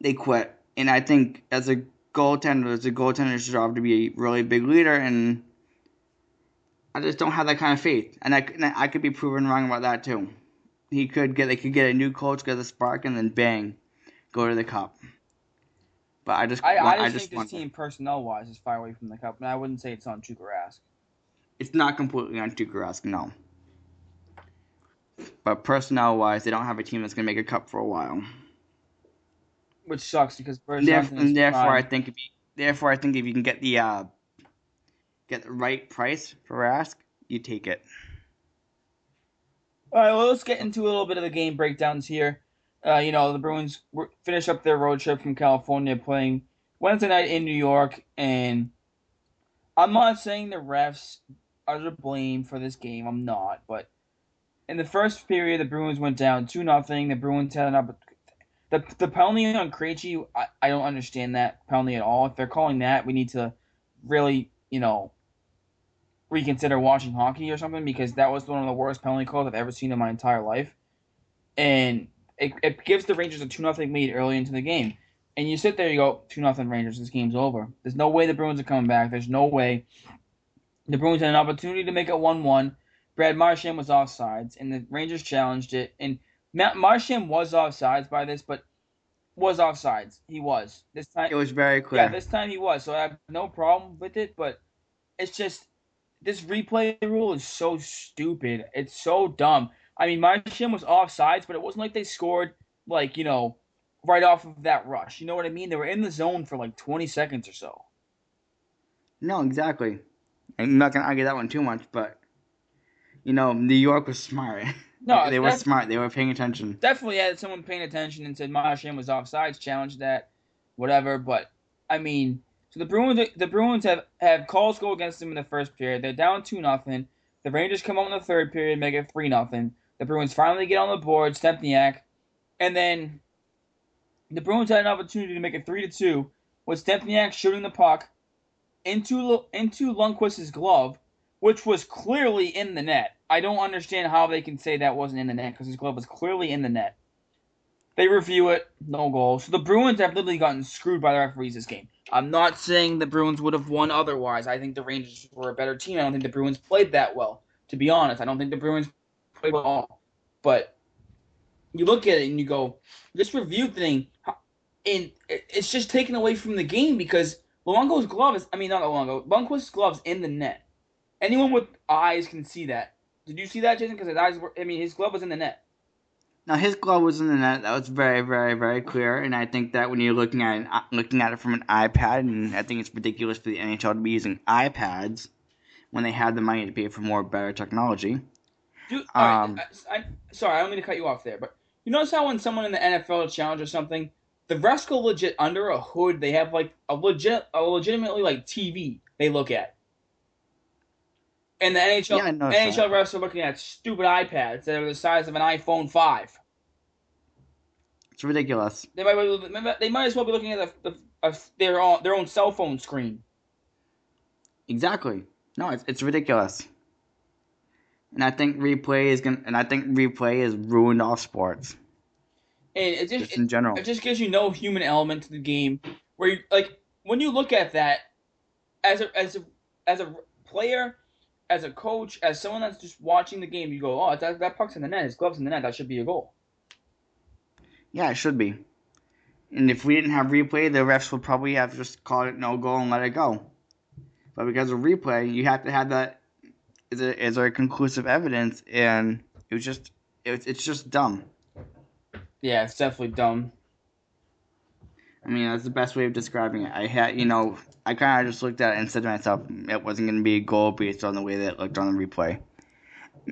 they quit, and I think as a goaltender, it's a goaltender's job to be a really big leader, and I just don't have that kind of faith. And I, and I could be proven wrong about that too. He could get they could get a new coach, get a spark, and then bang, go to the cup. But I just I, I just, I just think this team personnel wise is far away from the cup, and I wouldn't say it's on Tuukka Rask. It's not completely on Tuukka Rask, no. But personnel wise, they don't have a team that's gonna make a cup for a while. Which sucks because therefore, and therefore I think if you, therefore I think if you can get the uh, get the right price for Rask, you take it. All right, well, let's get into a little bit of the game breakdowns here. Uh, you know, the Bruins finish up their road trip from California playing Wednesday night in New York, and I'm not saying the refs are to blame for this game. I'm not, but in the first period, the Bruins went down two nothing. The Bruins had an up. The, the penalty on Krejci, I, I don't understand that penalty at all. If they're calling that, we need to really, you know, reconsider watching hockey or something because that was one of the worst penalty calls I've ever seen in my entire life. And it, it gives the Rangers a 2 0 lead early into the game. And you sit there, you go, 2 0 Rangers, this game's over. There's no way the Bruins are coming back. There's no way. The Bruins had an opportunity to make it 1 1. Brad Marchand was offsides, and the Rangers challenged it. And Marchand was offsides by this, but was offsides. He was. This time It was very clear. Yeah, this time he was. So I have no problem with it, but it's just this replay rule is so stupid. It's so dumb. I mean, Marchand was offsides, but it wasn't like they scored like you know right off of that rush. You know what I mean? They were in the zone for like 20 seconds or so. No, exactly. I'm not gonna argue that one too much, but you know, New York was smart. (laughs) No, they were smart. They were paying attention. Definitely had someone paying attention and said Marchand was offsides, challenged that, whatever. But I mean, so the Bruins, the Bruins have have calls go against them in the first period. They're down two nothing. The Rangers come out in the third period, make it three nothing. The Bruins finally get on the board, Stempniak, and then the Bruins had an opportunity to make it three to two with Stempniak shooting the puck into into Lundqvist's glove, which was clearly in the net. I don't understand how they can say that wasn't in the net because his glove was clearly in the net. They review it, no goal. So the Bruins have literally gotten screwed by the referees this game. I'm not saying the Bruins would have won otherwise. I think the Rangers were a better team. I don't think the Bruins played that well. To be honest, I don't think the Bruins played well at all. But you look at it and you go, this review thing, and it's just taken away from the game because Luongo's glove is, I mean, not Luongo, Lundqvist's glove's in the net. Anyone with eyes can see that. Did you see that, Jason? Because his eyes were, I mean, his glove was in the net. Now his glove was in the net. That was very, very, very clear. And I think that when you're looking at an, looking at it from an iPad, and I think it's ridiculous for the NHL to be using iPads when they have the money to pay for more better technology. Dude, um, I, I, sorry, I don't mean to cut you off there, but you notice how when someone in the NFL challenges something, the refs go legit under a hood. They have like a legit, a legitimately like TV they look at. And the NHL yeah, NHL refs are looking at stupid iPads that are the size of an iPhone five. It's ridiculous. They might they might as well be looking at the, the their own their own cell phone screen. Exactly. No, it's it's ridiculous. And I think replay is gonna and I think replay has ruined all sports. And it just, just in general, it, it just gives you no human element to the game. Where you like when you look at that as a as a as a player as a coach, as someone that's just watching the game, you go, oh, that, that puck's in the net, his glove's in the net, that should be a goal. Yeah, it should be. And if we didn't have replay, the refs would probably have just called it no goal and let it go. But because of replay, you have to have that as a, as a conclusive evidence, and it was just it, it's just dumb. Yeah, it's definitely dumb. I mean, that's the best way of describing it. I had, you know, I kind of just looked at it and said to myself, it wasn't going to be a goal based on the way that it looked on the replay.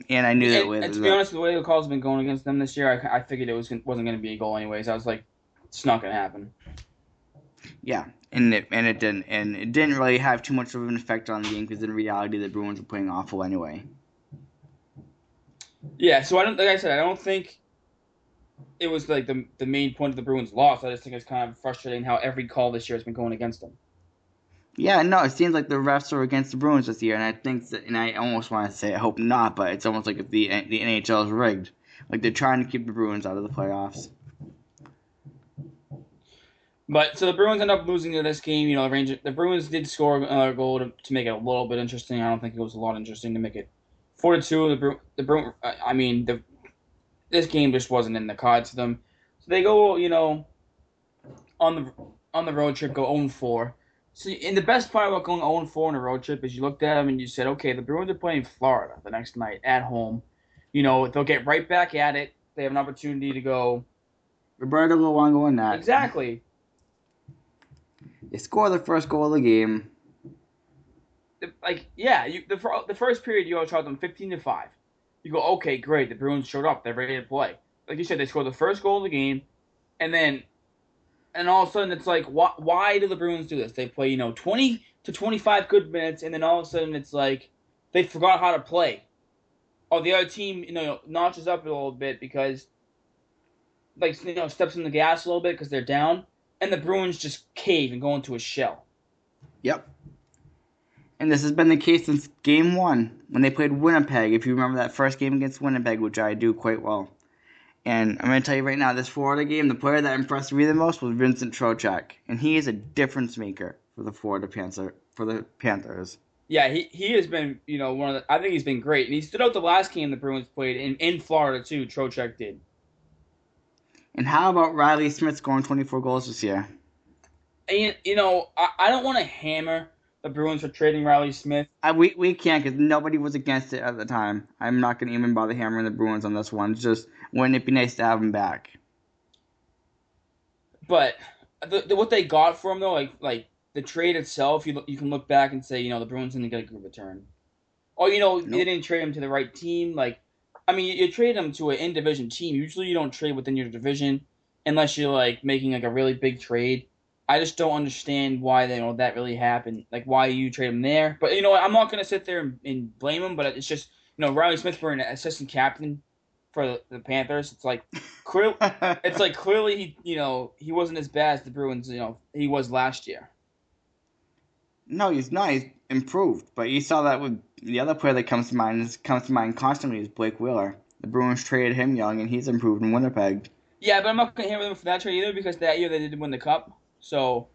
And I knew that. And, and to be honest, the way the calls have been going against them this year, I, I figured it was wasn't going to be a goal anyways. I was like, it's not going to happen. Yeah, and it and it didn't, and it didn't really have too much of an effect on the game because in reality, the Bruins were playing awful anyway. Yeah, so I don't like I said, I don't think it was like the the main point of the Bruins' loss. I just think it's kind of frustrating how every call this year has been going against them. Yeah, no, it seems like the refs are against the Bruins this year, and I think that, and I almost want to say I hope not, but it's almost like if the the NHL is rigged, like they're trying to keep the Bruins out of the playoffs. But so the Bruins end up losing to this game. You know, the Rangers, the Bruins did score uh, another goal to, to make it a little bit interesting. I don't think it was a lot interesting to make it four to two. The Bru- the Bruins, I mean, the this game just wasn't in the cards for them. So they go, you know, on the on the road trip, go 0 4. So, and the best part about going 0 4 on a road trip is you looked at them and you said, okay, the Bruins are playing Florida the next night at home. You know, they'll get right back at it. They have an opportunity to go. Roberto Luongo in that. Exactly. They score the first goal of the game. Like, yeah, you, the, the first period, you outshot them 15 to 5 you go, okay, great, the Bruins showed up, they're ready to play. Like you said, they scored the first goal of the game, and then, and all of a sudden it's like, why, why do the Bruins do this? They play, you know, 20 to 25 good minutes, and then all of a sudden it's like, they forgot how to play. Or the other team, you know, notches up a little bit because, like, you know, steps in the gas a little bit because they're down, and the Bruins just cave and go into a shell. Yep and this has been the case since game one when they played Winnipeg. If you remember that first game against Winnipeg, which I do quite well. And I'm going to tell you right now, this Florida game, the player that impressed me the most was Vincent Trocheck, and he is a difference maker for the Florida Panther for the Panthers. Yeah, he, he has been, you know, one of the. I think he's been great, and he stood out the last game the Bruins played in, in Florida too. Trocheck did. And how about Reilly Smith scoring 24 goals this year? And you know, I, I don't want to hammer the Bruins for trading Reilly Smith. I, we we can't because nobody was against it at the time. I'm not gonna even bother hammering the Bruins on this one. It's just wouldn't it be nice to have him back? But the, the, what they got for him though, like like the trade itself, you you can look back and say you know the Bruins didn't get a good return. Or you know nope. they didn't trade him to the right team. Like I mean you, you trade him to an in division team. Usually you don't trade within your division unless you're like making like a really big trade. I just don't understand why they, you know that really happened. Like why you trade him there. But you know what? I'm not gonna sit there and, and blame him. But it's just you know Reilly Smith for an assistant captain for the, the Panthers. It's like clear, (laughs) it's like clearly he you know he wasn't as bad as the Bruins you know he was last year. No, he's not. He's improved. But you saw that with the other player that comes to mind is comes to mind constantly is Blake Wheeler. The Bruins traded him young, and he's improved in Winnipeg. Yeah, but I'm not gonna hammer them for that trade either because that year they did win the cup. So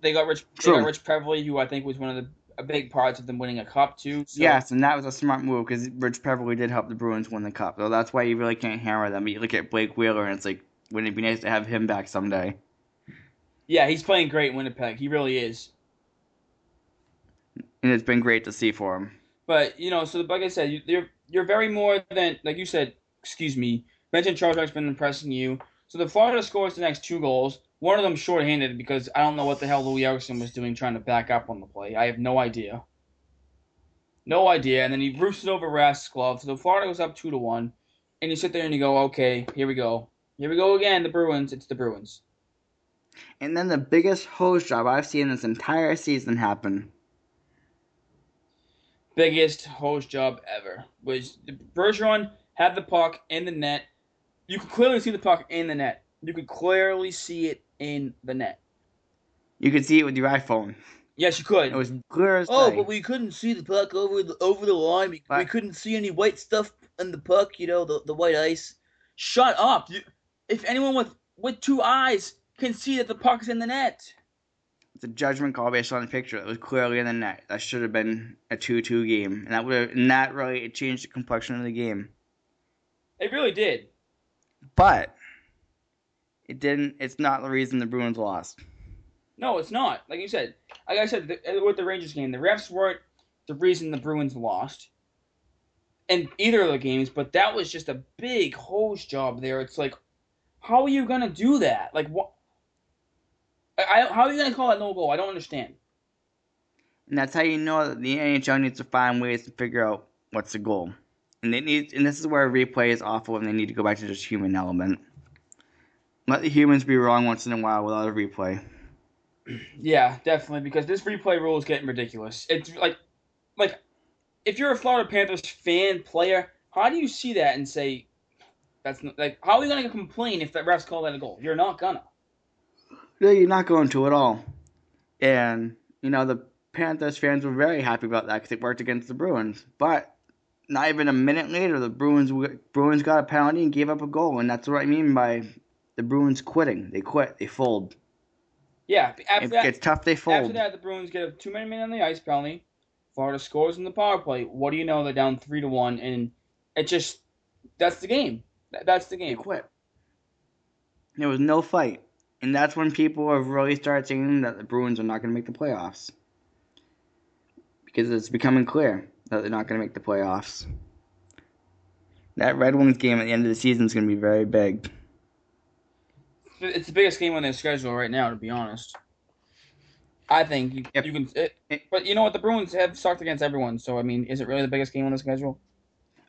they got Rich. True. They got Rich Peverley, who I think was one of the a big parts of them winning a cup too. So, Yes, and that was a smart move because Rich Peverley did help the Bruins win the cup. So that's why you really can't hammer them. But you look at Blake Wheeler, and it's like, wouldn't it be nice to have him back someday? Yeah, he's playing great in Winnipeg. He really is. And it's been great to see for him. But you know, so the like I said, you, you're you're very more than like you said. Excuse me, mentioned Charles Wright's been impressing you. So the Florida scores the next two goals. One of them shorthanded because I don't know what the hell Loui Eriksson was doing trying to back up on the play. I have no idea. No idea. And then he roosted over Rask's glove. So Florida goes up two to one. And you sit there and you go, okay, here we go. Here we go again. The Bruins. It's the Bruins. And then the biggest hose job I've seen this entire season happen. biggest hose job ever. Was Bergeron had the puck in the net. You could clearly see the puck in the net. You could clearly see it in the net. You could see it with your iPhone. Yes, you could. It was clear as oh, day. but we couldn't see the puck over the over the line. We, we couldn't see any white stuff in the puck. You know, the the white ice. Shut up! You, if anyone with with two eyes can see that the puck's in the net. It's a judgment call based on the picture. It was clearly in the net. That should have been a two-two game, and that would have, and that really it changed the complexion of the game. It really did. But it didn't. It's not the reason the Bruins lost. No, it's not. Like you said, like I said the, uh, with the Rangers game, the refs weren't the reason the Bruins lost in either of the games, but that was just a big hose job there. It's like, how are you gonna do that? Like what? I, I how are you gonna call that no goal? I don't understand. And that's how you know that the NHL needs to find ways to figure out what's the goal. And they need, and this is where replay is awful, and they need to go back to just human element. Let the humans be wrong once in a while without a replay. Yeah, definitely because this replay rule is getting ridiculous. It's like, like, if you're a Florida Panthers fan player, how do you see that and say, that's not, like, how are you gonna complain if the refs call that a goal? You're not gonna. No, you're not going to at all. And you know the Panthers fans were very happy about that because it worked against the Bruins. But not even a minute later, the Bruins Bruins got a penalty and gave up a goal, and that's what I mean by the Bruins quitting. They quit. They fold. Yeah, after If that, it gets tough, they fold. After that, the Bruins get a two minute man on the ice penalty. Florida scores in the power play. What do you know? They're down three to one, and it just that's the game. That's the They game. quit. There was no fight, and that's when people have really started saying that the Bruins are not going to make the playoffs because it's becoming clear that they're not going to make the playoffs. That Red Wings game at the end of the season is going to be very big. It's the biggest game on their schedule right now, to be honest. I think you, Yep. you can, it, It- but you know what? The Bruins have sucked against everyone. So I mean, is it really the biggest game on the schedule?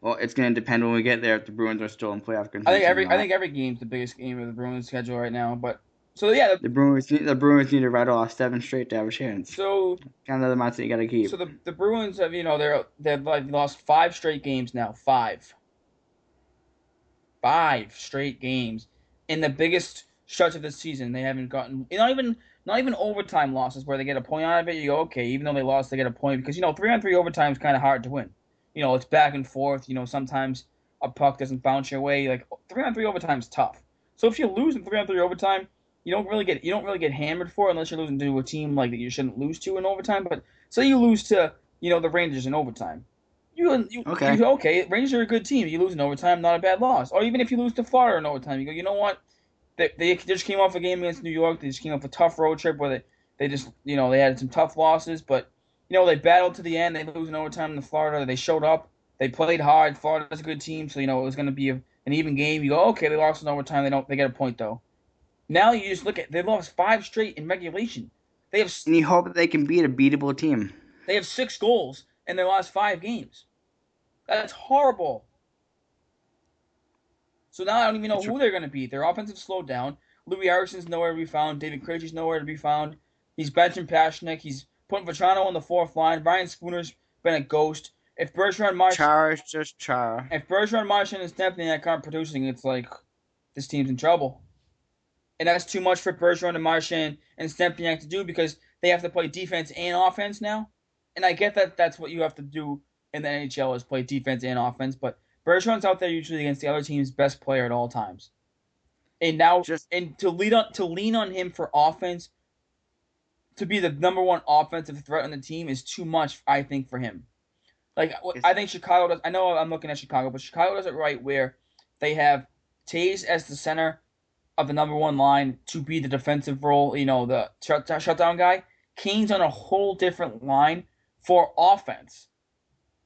Well, it's going to depend when we get there if the Bruins are still in playoff contention. I think every I think every game's the biggest game of the Bruins schedule right now. But so yeah, the, the Bruins need, the Bruins need to rattle off seven straight to have a chance. so Kind of the mindset you got to keep. So the the Bruins have you know they're they've like lost five straight games now. Five. Five straight games in the biggest stretch of the season. They haven't gotten not even not even overtime losses where they get a point out of it. You go okay, even though they lost, they get a point because you know three on three overtime is kind of hard to win. You know it's back and forth. You know sometimes a puck doesn't bounce your way. Like three on three overtime is tough. So if you lose in three on three overtime, you don't really get you don't really get hammered for it unless you're losing to a team like that you shouldn't lose to in overtime. But say you lose to you know the Rangers in overtime. You, you Okay. you okay, Rangers are a good team. You lose in overtime, not a bad loss. Or even if you lose to Florida in overtime, you go, you know what? They, they just came off a game against New York. They just came off a tough road trip where they, they just you know they had some tough losses, but you know they battled to the end. They lose in overtime in Florida. They showed up. They played hard. Florida's a good team, so you know it was going to be a, an even game. You go, okay, they lost in overtime. They don't. They get a point though. Now you just look at they lost five straight in regulation. They have and you hope that they can beat a beatable team. they have six goals in their last five games. That's horrible. So now I don't even know It's who they're going to beat. Their offensive slowed down. Loui Eriksson's nowhere to be found. David Krejci's nowhere to be found. He's benching Pastrnak. He's putting Vatrano on the fourth line. Ryan Spooner's been a ghost. If Bergeron Marsh, Char is just Char. if Bergeron Marchand and Stempniak aren't producing, it's like this team's in trouble. And that's too much for Bergeron and Marchand and Stempniak to do because they have to play defense and offense now. And I get that that's what you have to do in the NHL is play defense and offense, but Bergeron's out there usually against the other team's best player at all times. And now Just- and to lead on to lean on him for offense to be the number one offensive threat on the team is too much, I think, for him. Like I think Chicago does. I know I'm looking at Chicago, but Chicago does it right where they have Toews as the center of the number one line to be the defensive role. You know, the shut, shutdown guy. Kane's on a whole different line for offense.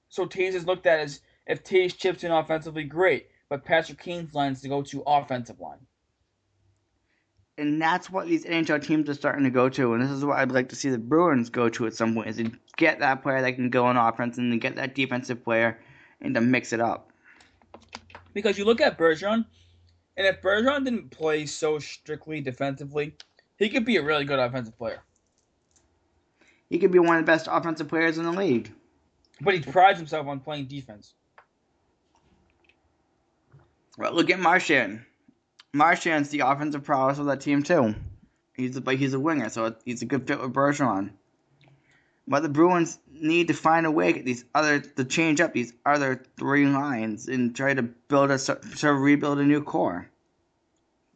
So Toews is looked at as if Toews chips in offensively, great. But Patrick Kane's line is to go to offensive line. and that's what these NHL teams are starting to go to, and this is what I'd like to see the Bruins go to at some point: is to get that player that can go on offense and then get that defensive player and to mix it up. Because you look at Bergeron, and if Bergeron didn't play so strictly defensively, he could be a really good offensive player. He could be one of the best offensive players in the league. But he prides himself on playing defense. Well, look at Marchand. Marchand's the offensive prowess of that team too. He's a, but he's a winger, so he's a good fit with Bergeron. But the Bruins need to find a way to these other to change up these other three lines and try to build a to rebuild a new core.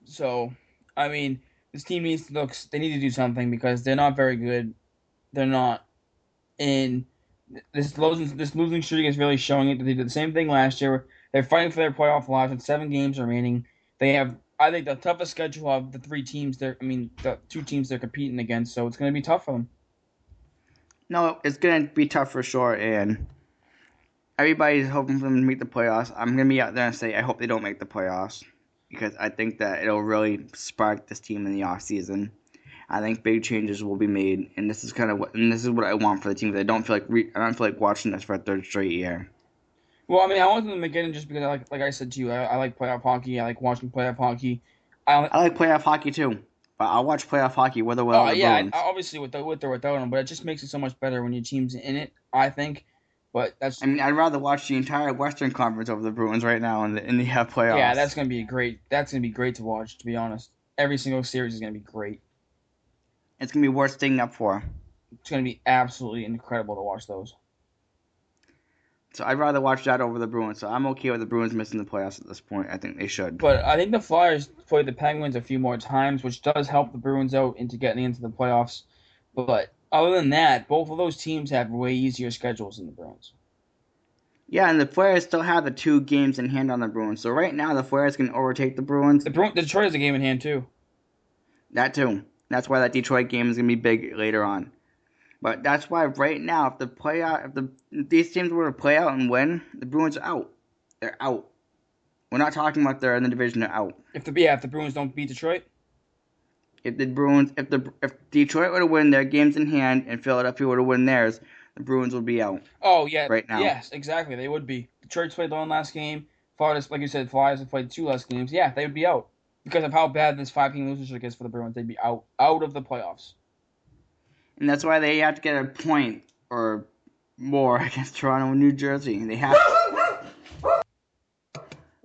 So, I mean, this team needs to look. They need to do something because they're not very good. They're not. in this losing this losing streak is really showing it. That they did the same thing last year. They're fighting for their playoff lives with seven games remaining. They have, I think, the toughest schedule of the three teams. They're, I mean, the two teams they're competing against. So it's going to be tough for them. No, it's gonna be tough for sure, and everybody's hoping for them to make the playoffs. I'm gonna be out there and say I hope they don't make the playoffs because I think that it'll really spark this team in the off season. I think big changes will be made, and this is kind of what and this is what I want for the team. I don't feel like re, I don't feel like watching this for a third straight year. Well, I mean, I want them to get in just because, I like, like I said to you, I, I like playoff hockey. I like watching playoff hockey. I, I like playoff hockey too, but I'll watch playoff hockey whether or Oh yeah. I- obviously with the, with or without them, but it just makes it so much better when your team's in it. I think, but that's I mean, I'd rather watch the entire Western Conference over the Bruins right now in the in the uh, playoffs. yeah, that's gonna be a great. That's gonna be great to watch. To be honest, every single series is gonna be great. it's gonna be worth staying up for. It's gonna be absolutely incredible to watch those. So I'd rather watch that over the Bruins. So I'm okay with the Bruins missing the playoffs at this point. I think they should. But I think the Flyers played the Penguins a few more times, which does help the Bruins out into getting into the playoffs. But other than that, both of those teams have way easier schedules than the Bruins. yeah, and the Flyers still have the two games in hand on the Bruins. So right now the Flyers can overtake the Bruins. The, Bru- Detroit has a game in hand too. That too. That's why that Detroit game is gonna be big later on. But that's why right now, if the play out, if the if these teams were to play out and win, the Bruins are out. They're out. We're not talking about they're in the division. They're out. If the yeah, if the Bruins don't beat Detroit, If the Bruins, if the if Detroit were to win their games in hand and Philadelphia were to win theirs, the Bruins would be out. Oh yeah, right now. Yes, exactly. They would be. Detroit's played the one last game. Flyers, like you said, Flyers have played two last games. Yeah, they would be out because of how bad this five game losing streak is for the Bruins. They'd be out out of the playoffs. And that's why they have to get a point or more (laughs) against Toronto and New Jersey. They have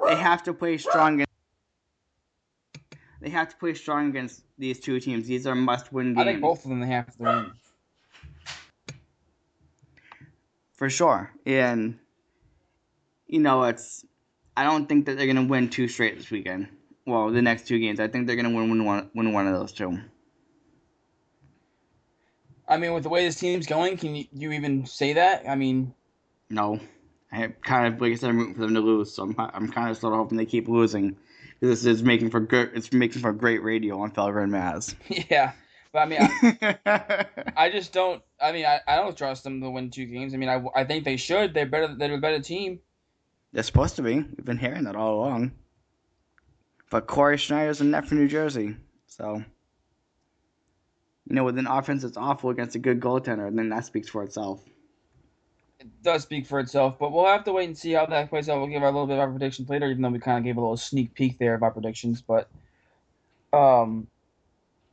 they have to play strong. Against, they have to play strong against these two teams. These are must-win games I think both of them they have to win. for sure. And you know, it's I don't think that they're gonna win two straight this weekend. Well, the next two games, I think they're gonna win win one win one of those two. I mean, with the way this team's going, can you, you even say that? I mean, No, I kind of like I said, I'm rooting for them to lose. So I'm I'm kind of sort of hoping they keep losing. This is making for good. It's making for great radio on Felger and Maz. (laughs) yeah. But I mean, I, (laughs) I just don't. I mean, I, I don't trust them to win two games. I mean, I, I think they should. They're better. They're a better team. They're supposed to be. We've been hearing that all along. But Cory Schneider's in net for New Jersey, so you know, with an offense that's awful against a good goaltender, then that speaks for itself. It does speak for itself, but we'll have to wait and see how that plays out. We'll give our little bit of our predictions later, even though we kind of gave a little sneak peek there of our predictions. But, um,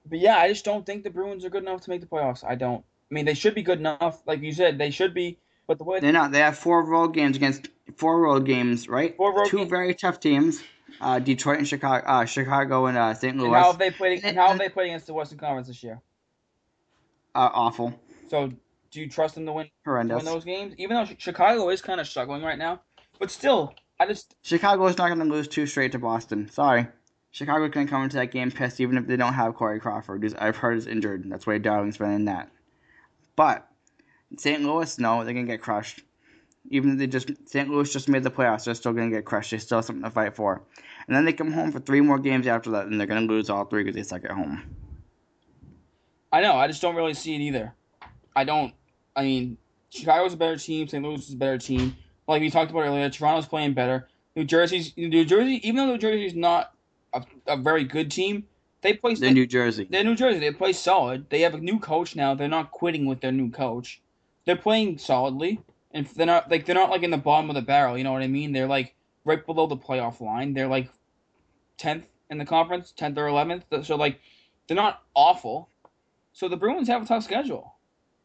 but yeah, I just don't think the Bruins are good enough to make the playoffs. I don't. I mean, they should be good enough, like you said, they should be. But the way They're not. They have four road games against four road games, right? Four road Two games. very tough teams. Uh, Detroit and Chicago, uh, Chicago and uh, St. Louis. and how have they played? And And how have they played against the Western Conference this year? Uh, awful, So do you trust them to win, to win those games? Even though Chicago is kind of struggling right now, but still, I just Chicago is not going to lose two straight to Boston. Sorry. Chicago to come into that game pissed even if they don't have Corey Crawford. who's I've heard is injured. That's why Darling's been in that. But St. Louis, no, they're going to get crushed. Even if they just St. Louis just made the playoffs, they're still going to get crushed. They still have something to fight for. And then they come home for three more games after that, and they're going to lose all three because they suck at home. I know I just don't really see it either. I don't. I mean, Chicago's a better team. St. Louis is a better team. Like we talked about earlier, Toronto's playing better. New Jersey's New Jersey, even though New Jersey's not a, a very good team, they play. They're New Jersey. They're New Jersey. They play solid. They have a new coach now. They're not quitting with their new coach. They're playing solidly, and they're not like they're not like in the bottom of the barrel. You know what I mean? They're like right below the playoff line. They're like tenth in the conference, tenth or eleventh. So like they're not awful. So the Bruins have a tough schedule.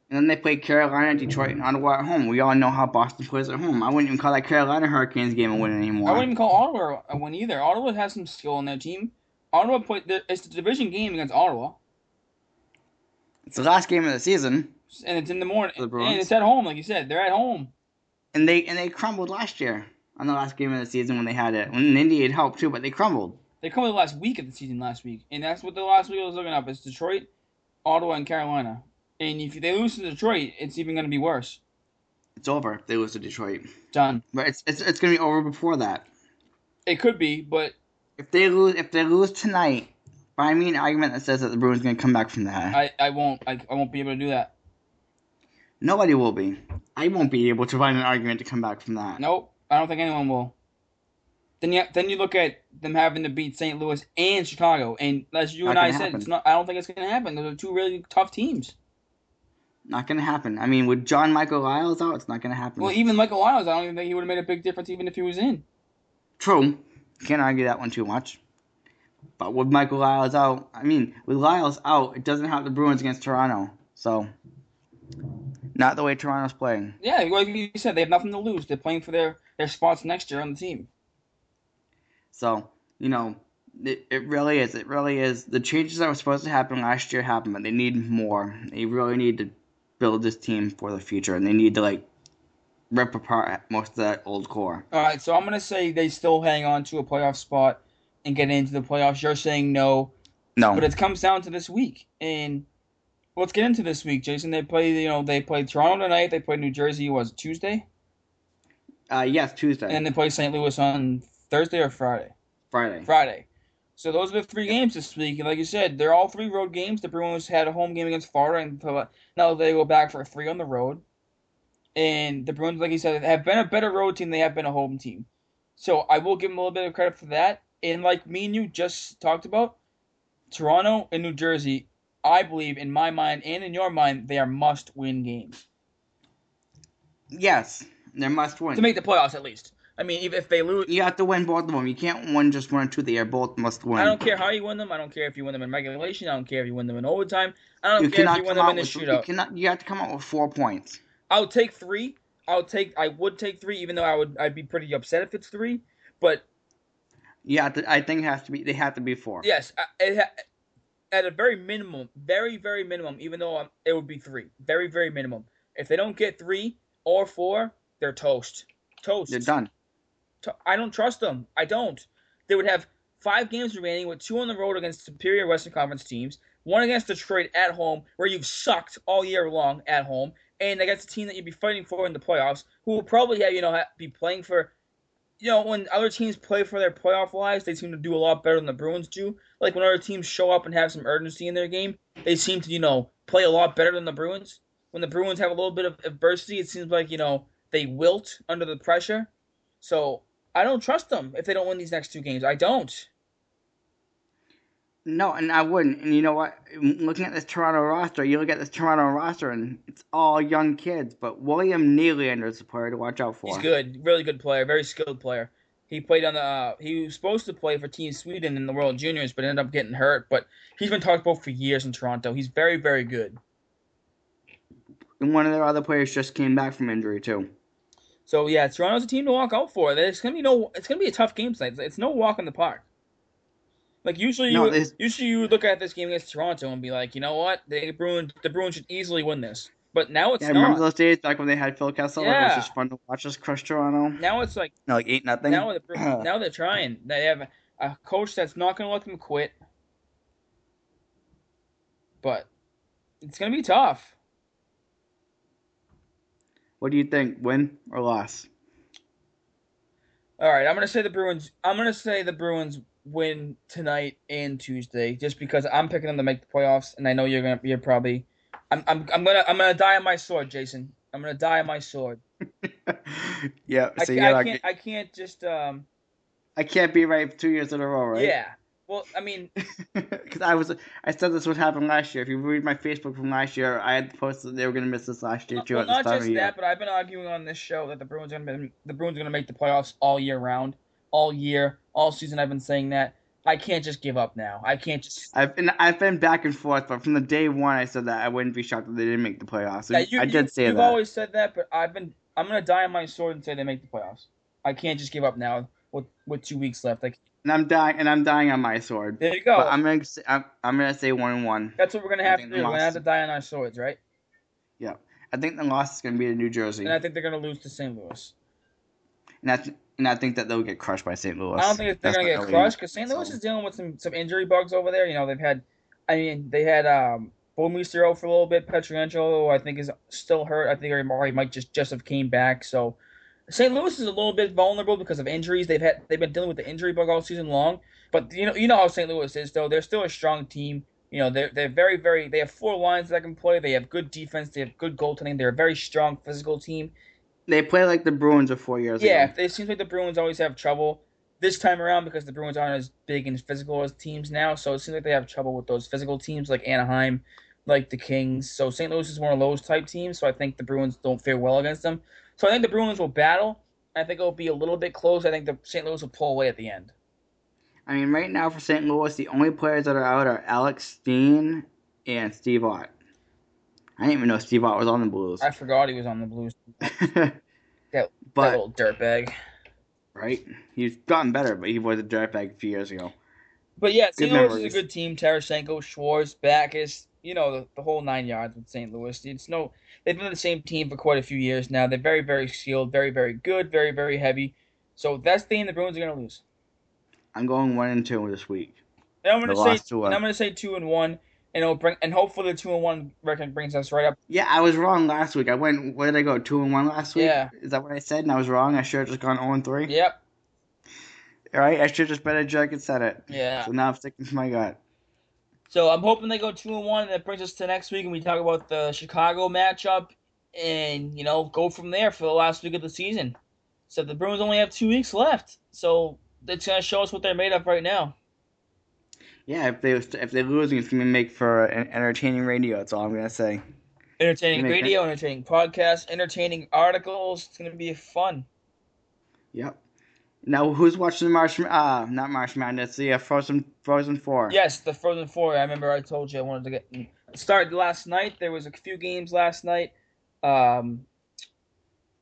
And then they play Carolina, Detroit, and Ottawa at home. We all know how Boston plays at home. I wouldn't even call that Carolina Hurricanes game a win anymore. I wouldn't even call Ottawa a win either. Ottawa has some skill on their team. Ottawa played. It's the division game against Ottawa, It's the last game of the season, and it's in the morning, the and it's at home. Like you said, they're at home. and they and they crumbled last year on the last game of the season when they had it. When Indy had helped too, but they crumbled. They crumbled the last week of the season last week, and that's what the last week I was looking up. It's Detroit, Ottawa, and Carolina. And if they lose to Detroit, it's even going to be worse. It's over. if They lose to Detroit, Done. but it's it's, it's gonna be over before that. It could be, but If they lose, if they lose tonight, by me an argument that says that the Bruins gonna come back from that. I, I won't. I, I won't be able to do that. Nobody will be. I won't be able to find an argument to come back from that. Nope. I don't think anyone will. Then you then you look at them having to beat St. Louis and Chicago, and as you Not and I said, happen. it's not. I don't think it's going to happen. Those are two really tough teams. Not gonna happen. I mean, with John Michael Liles out, it's not gonna happen. Well, even Michael Liles, I don't even think he would have made a big difference even if he was in. True. Can't argue that one too much. But with Michael Liles out, I mean, with Liles out, it doesn't have the Bruins against Toronto. So, not the way Toronto's playing. Yeah, like you said, they have nothing to lose. They're playing for their, their spots next year on the team. So, you know, it, it really is. It really is. The changes that were supposed to happen last year happened, but they need more. They really need to build this team for the future, and they need to, like, rip apart most of that old core. All right, so I'm gonna say they still hang on to a playoff spot and get into the playoffs. You're saying no, No. but it comes down to this week. And let's get into this week, Jason. They play, you know, they played Toronto tonight. They played New Jersey. Was it Tuesday? Uh, yes, Tuesday. And they play St. Louis on Thursday or Friday. Friday. Friday. So those are the three games this week. And like you said, they're all three road games. The Bruins had a home game against Florida, and now they go back for three on the road. And the Bruins, like you said, have been a better road team. Than they have been a home team. So I will give them a little bit of credit for that. And like me and you just talked about, Toronto and New Jersey, I believe in my mind and in your mind, they are must-win games Yes, they're must win. to make the playoffs at least. I mean, even if they lose, You have to win both of them. You can't win just one or two. They are both must win. I don't care how you win them. I don't care if you win them in regulation. I don't care if you win them in overtime. I don't You care if you win them in with. shootout. You cannot. You have to come out with four points. I'll take three. I'll take. I would take three, even though I would. I'd be pretty upset if it's three. But to. I think it has to be. They have to be four. yes, it ha- at a very minimum, very very minimum, even though um, it would be three, very very minimum. If they don't get three or four, they're toast. Toast. They're done. I don't trust them. I don't. They would have five games remaining with two on the road against superior Western Conference teams, one against Detroit at home, where you've sucked all year long at home, and against a team that you'd be fighting for in the playoffs, who will probably have you know be playing for. You know, when other teams play for their playoff lives, they seem to do a lot better than the Bruins do. Like when other teams show up and have some urgency in their game, they seem to, you know, play a lot better than the Bruins. When the Bruins have a little bit of adversity, it seems like, you know, they wilt under the pressure. So I don't trust them if they don't win these next two games. I don't. No, and I wouldn't. And you know what? Looking at this Toronto roster, you look at this Toronto roster, and it's all young kids. But William Nylander is a player to watch out for. He's good, really good player, very skilled player. He played on the. Uh, he was supposed to play for Team Sweden in the World Juniors, but ended up getting hurt. But he's been talked about for years in Toronto. He's very, very good. And one of their other players just came back from injury too. So yeah, Toronto's a team to walk out for. It's gonna be no. It's gonna be a tough game tonight. It's no walk in the park. Like usually, No, you this- usually you would look at this game against Toronto and be like, you know what, the Bruins, the Bruins should easily win this. But now it's Yeah, remember those days back when they had Phil Kessel? Like, it Yeah. was just fun to watch us crush Toronto. Now it's like No, like eight nothing. now the Bru- (clears throat) now they're trying. They have a coach that's not going to let them quit. But it's going to be tough. What do you think? Win or loss? All right, I'm going to say the Bruins. I'm to say the Bruins win tonight and Tuesday, just because I'm picking them to make the playoffs, and I know you're gonna. You're probably. I'm. I'm. I'm gonna. I'm gonna die on my sword, Jason. I'm gonna die on my sword. (laughs) yeah. I, So you're I can't. I can't just. Um. I can't be right two years in a row, right? Yeah. Well, I mean, (laughs) Because I was, I said this would happen last year. If you read my Facebook from last year, I had posted that they were going to miss this last year too well, not just the year. that, but I've been arguing on this show that the Bruins are gonna the Bruins are gonna make the playoffs all year round, all year, all season. I've been saying that. I can't just give up now. I can't just. I've been, I've been back and forth, but from the day one, I said that I wouldn't be shocked if they didn't make the playoffs. So Yeah, you, I did you, say You've that. always said that, but I've been. I'm gonna die on my sword and say they make the playoffs. I can't just give up now with with two weeks left. Like and I'm dying, and I'm dying on my sword. there you go. But I'm gonna, say, I'm, I'm gonna say one and one. That's what we're gonna have to do. We're gonna have to die on our swords, right? Yeah, I think the loss is gonna be to New Jersey, And I think they're gonna lose to St. Louis. and I, th- and I think that they'll get crushed by St. Louis. I don't think they're gonna get crushed because St. Louis so- is dealing with some some injury bugs over there. You know, they've had. I mean, they had um Bouwmeester out for a little bit. Pietrangelo, I think, is still hurt. I think Murray might just just have came back. So St. Louis is a little bit vulnerable because of injuries. They've had they've been dealing with the injury bug all season long. But you know you know how St. Louis is though. They're still a strong team. You know they're they're very very they have four lines that can play. They have good defense. They have good goaltending. They're a very strong physical team. They play like the Bruins of four years Yeah, ago. it seems like the Bruins always have trouble this time around because the Bruins aren't as big and physical as teams now. So it seems like they have trouble with those physical teams like Anaheim, like the Kings. So St. Louis is one of those type teams. So I think the Bruins don't fare well against them. So I think the Bruins will battle. I think it'll be a little bit close. I think the St. Louis will pull away at the end. I mean, right now for St. Louis, the only players that are out are Alex Steen and Steve Ott. I didn't even know Steve Ott was on the Blues. I forgot he was on the Blues. (laughs) That, that but little dirtbag. right, he's gotten better, but he was a dirtbag a few years ago. But yeah, St. Louis is a good team. Tarasenko, Schwartz, Backes, you know, the, the whole nine yards with St. Louis. It's no, they've been the same team for quite a few years now. They're very, very skilled, very, very good, very, very heavy. So that's the game the Bruins are going to lose. I'm going one and two this week. And I'm going to say, and I'm going to say two and one, and it'll bring, and hopefully the two and one record brings us right up. Yeah, I was wrong last week. I went. Where did I go? Two and one last week. Yeah. Is that what I said? And I was wrong. I should have just gone zero and three. Yep. All right. I should have just bet a jerk and said it. Yeah. So now I'm sticking to my gut. So I'm hoping they go two and one, and that brings us to next week, and we talk about the Chicago matchup, and you know go from there for the last week of the season. So the Bruins only have two weeks left, so it's gonna show us what they're made of right now. Yeah. If they if they lose, it's gonna make for an entertaining radio. That's all I'm gonna say. Entertaining radio, entertaining podcasts, entertaining articles. It's gonna be fun. Yep. Now, who's watching the March? Uh, not March Madness. The uh, Frozen Frozen Four. Yes, the Frozen Four. I remember I told you I wanted to get started last night. There was a few games last night. Um,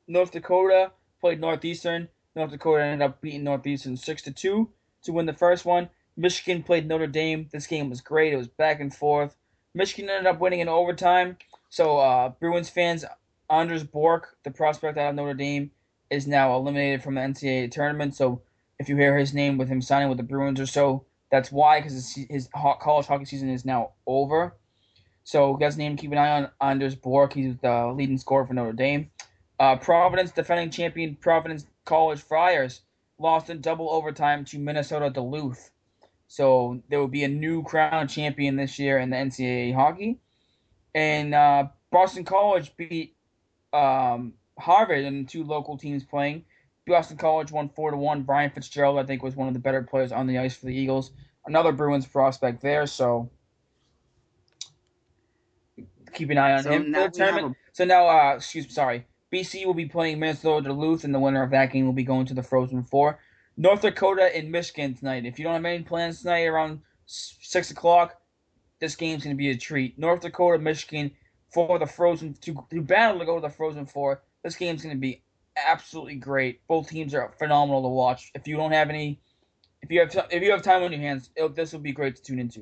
North Dakota played Northeastern. North Dakota ended up beating Northeastern six to two to win the first one. Michigan played Notre Dame. This game was great. It was back and forth. Michigan ended up winning in overtime. So uh, Bruins fans, Anders Bjork, the prospect out of Notre Dame, is now eliminated from the NCAA tournament. So if you hear his name with him signing with the Bruins or so, that's why, because his, college hockey season is now over. So, guys, name keep an eye on Anders Bjork. He's the leading scorer for Notre Dame. Uh, Providence, defending champion Providence College Friars, lost in double overtime to Minnesota Duluth. So, there will be a new crown champion this year in the NCAA hockey. And uh, Boston College beat um, Harvard and two local teams playing. Boston College won four to one. Ryan Fitzgerald, I think, was one of the better players on the ice for the Eagles. Another Bruins prospect there, so keep an eye on So him now for the we have. So now, uh, excuse me, sorry. BC will be playing Minnesota Duluth, and the winner of that game will be going to the Frozen Four. North Dakota and Michigan tonight. If you don't have any plans tonight around six o'clock, this game's going to be a treat. North Dakota, Michigan for the Frozen to, to battle to go to the Frozen Four. This game's going to be absolutely great. Both teams are phenomenal to watch. If you don't have any, if you have t- if you have time on your hands, this will be great to tune into.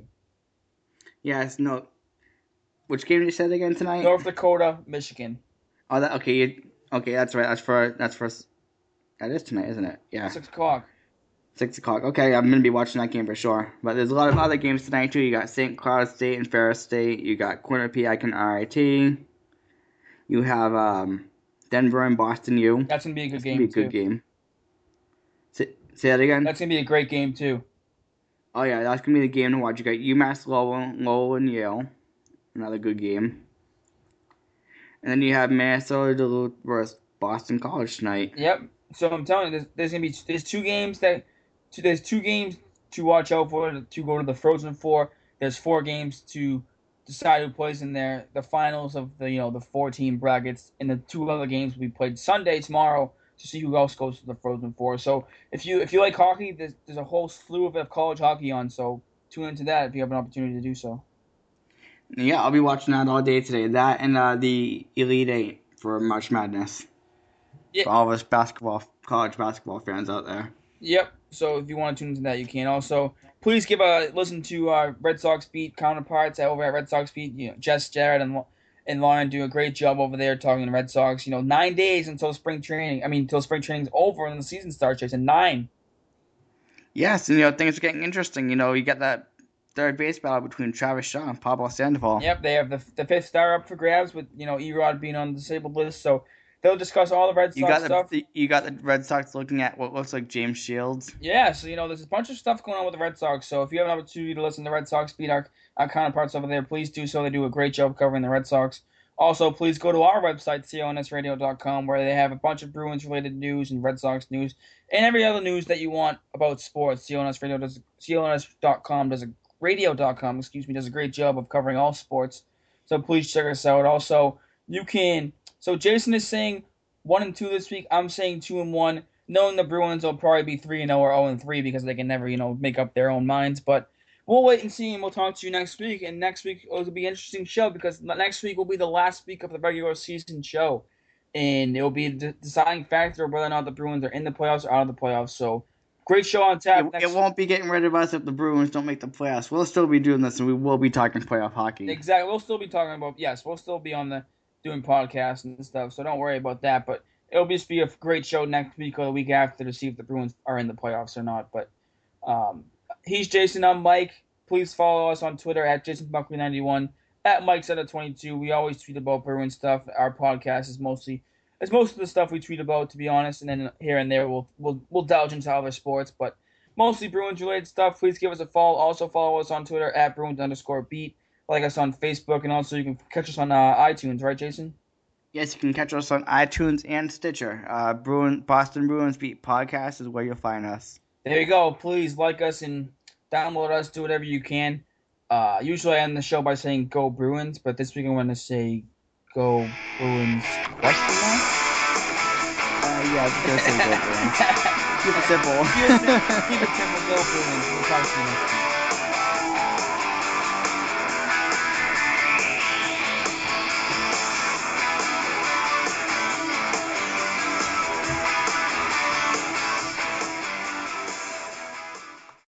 Yes, no. Which game did you say again tonight? North Dakota, Michigan. Oh, that okay. You, okay, that's right. That's for that's for. That is tonight, isn't it? Yeah. Six o'clock. Six o'clock. Okay, I'm gonna be watching that game for sure. But there's a lot of other games tonight too. You got St. Cloud State and Ferris State. You got Quinnipiac and RIT. You have um, Denver and Boston U. That's gonna be a good That's game. gonna be a good too. game. Say, say that again. That's gonna be a great game too. Oh yeah, that's gonna be the game to watch. You got UMass Lowell, Lowell and Yale, another good game. And then you have Minnesota Duluth versus Boston College tonight. Yep. So I'm telling you, there's, there's gonna be there's two games that there's two games to watch out for to go to the Frozen Four. There's four games to decide who plays in there. The finals of the you know the four team brackets, and the two other games will be played Sunday tomorrow to see who else goes to the Frozen Four. So if you if you like hockey, there's there's a whole slew of college hockey on. So tune into that if you have an opportunity to do so. Yeah, I'll be watching that all day today. That and uh, the Elite Eight for March Madness. Yeah. For all of us basketball, college basketball fans out there. Yep. So if you want to tune into that, you can. Also, please give a listen to our Red Sox beat counterparts over at Red Sox beat. You know, Jess, Jared, and and Lauren do a great job over there talking to Red Sox. You know, nine days until spring training. I mean, until spring training's over and the season starts. Jason, nine. Yes, and you know things are getting interesting. You know, you get that third base battle between Travis Shaw and Pablo Sandoval. Yep. They have the the fifth star up for grabs with you know Erod being on the disabled list. So they'll discuss all the Red Sox You got stuff. the you got the Red Sox looking at what looks like James Shields. Yeah, so you know, there's a bunch of stuff going on with the Red Sox. So if you have an opportunity to listen to the Red Sox beat our, our counterparts over there, please do so. They do a great job covering the Red Sox. Also, please go to our website, clnsradio.com, where they have a bunch of Bruins related news and Red Sox news and every other news that you want about sports. CLNS does CLNS.com does a radio.com, excuse me, does a great job of covering all sports. So please check us out. Also, you can so Jason is saying one and two this week. I'm saying two and one knowing the Bruins will probably be 3 and 0 or 0 and 3 because they can never, you know, make up their own minds. But we'll wait and see, and we'll talk to you next week. And next week it'll be an interesting show because next week will be the last week of the regular season show. And it will be the deciding factor of whether or not the Bruins are in the playoffs or out of the playoffs. So, great show on tap. It, it won't be getting rid of us if the Bruins don't make the playoffs. We'll still be doing this, and we will be talking playoff hockey. Exactly. We'll still be talking about, yes, we'll still be on the doing podcasts and stuff. So, don't worry about that. But it'll just be a great show next week or the week after to see if the Bruins are in the playoffs or not. But um, he's Jason. I'm Mike. Please follow us on Twitter at JasonBuckley91 at Mike Setter 22 We always tweet about Bruins stuff. Our podcast is mostly it's most of the stuff we tweet about, to be honest, and then here and there we'll we'll we'll delve into other sports, but mostly Bruins related stuff. Please give us a follow. Also follow us on Twitter at Bruins underscore beat. Like us on Facebook, and also you can catch us on uh, iTunes, right, Jason? Yes, you can catch us on iTunes and Stitcher. Uh, Bruin Boston Bruins Beat podcast is where you'll find us. There you go. Please like us and download us. Do whatever you can. Uh, usually I end the show by saying "Go Bruins," but this week I'm going to say "Go Bruins." Question mark? Uh, yeah, I was gonna say go Bruins. (laughs) Keep it simple. Keep it simple. (laughs) Keep it simple. Go Bruins. We'll talk to you next week.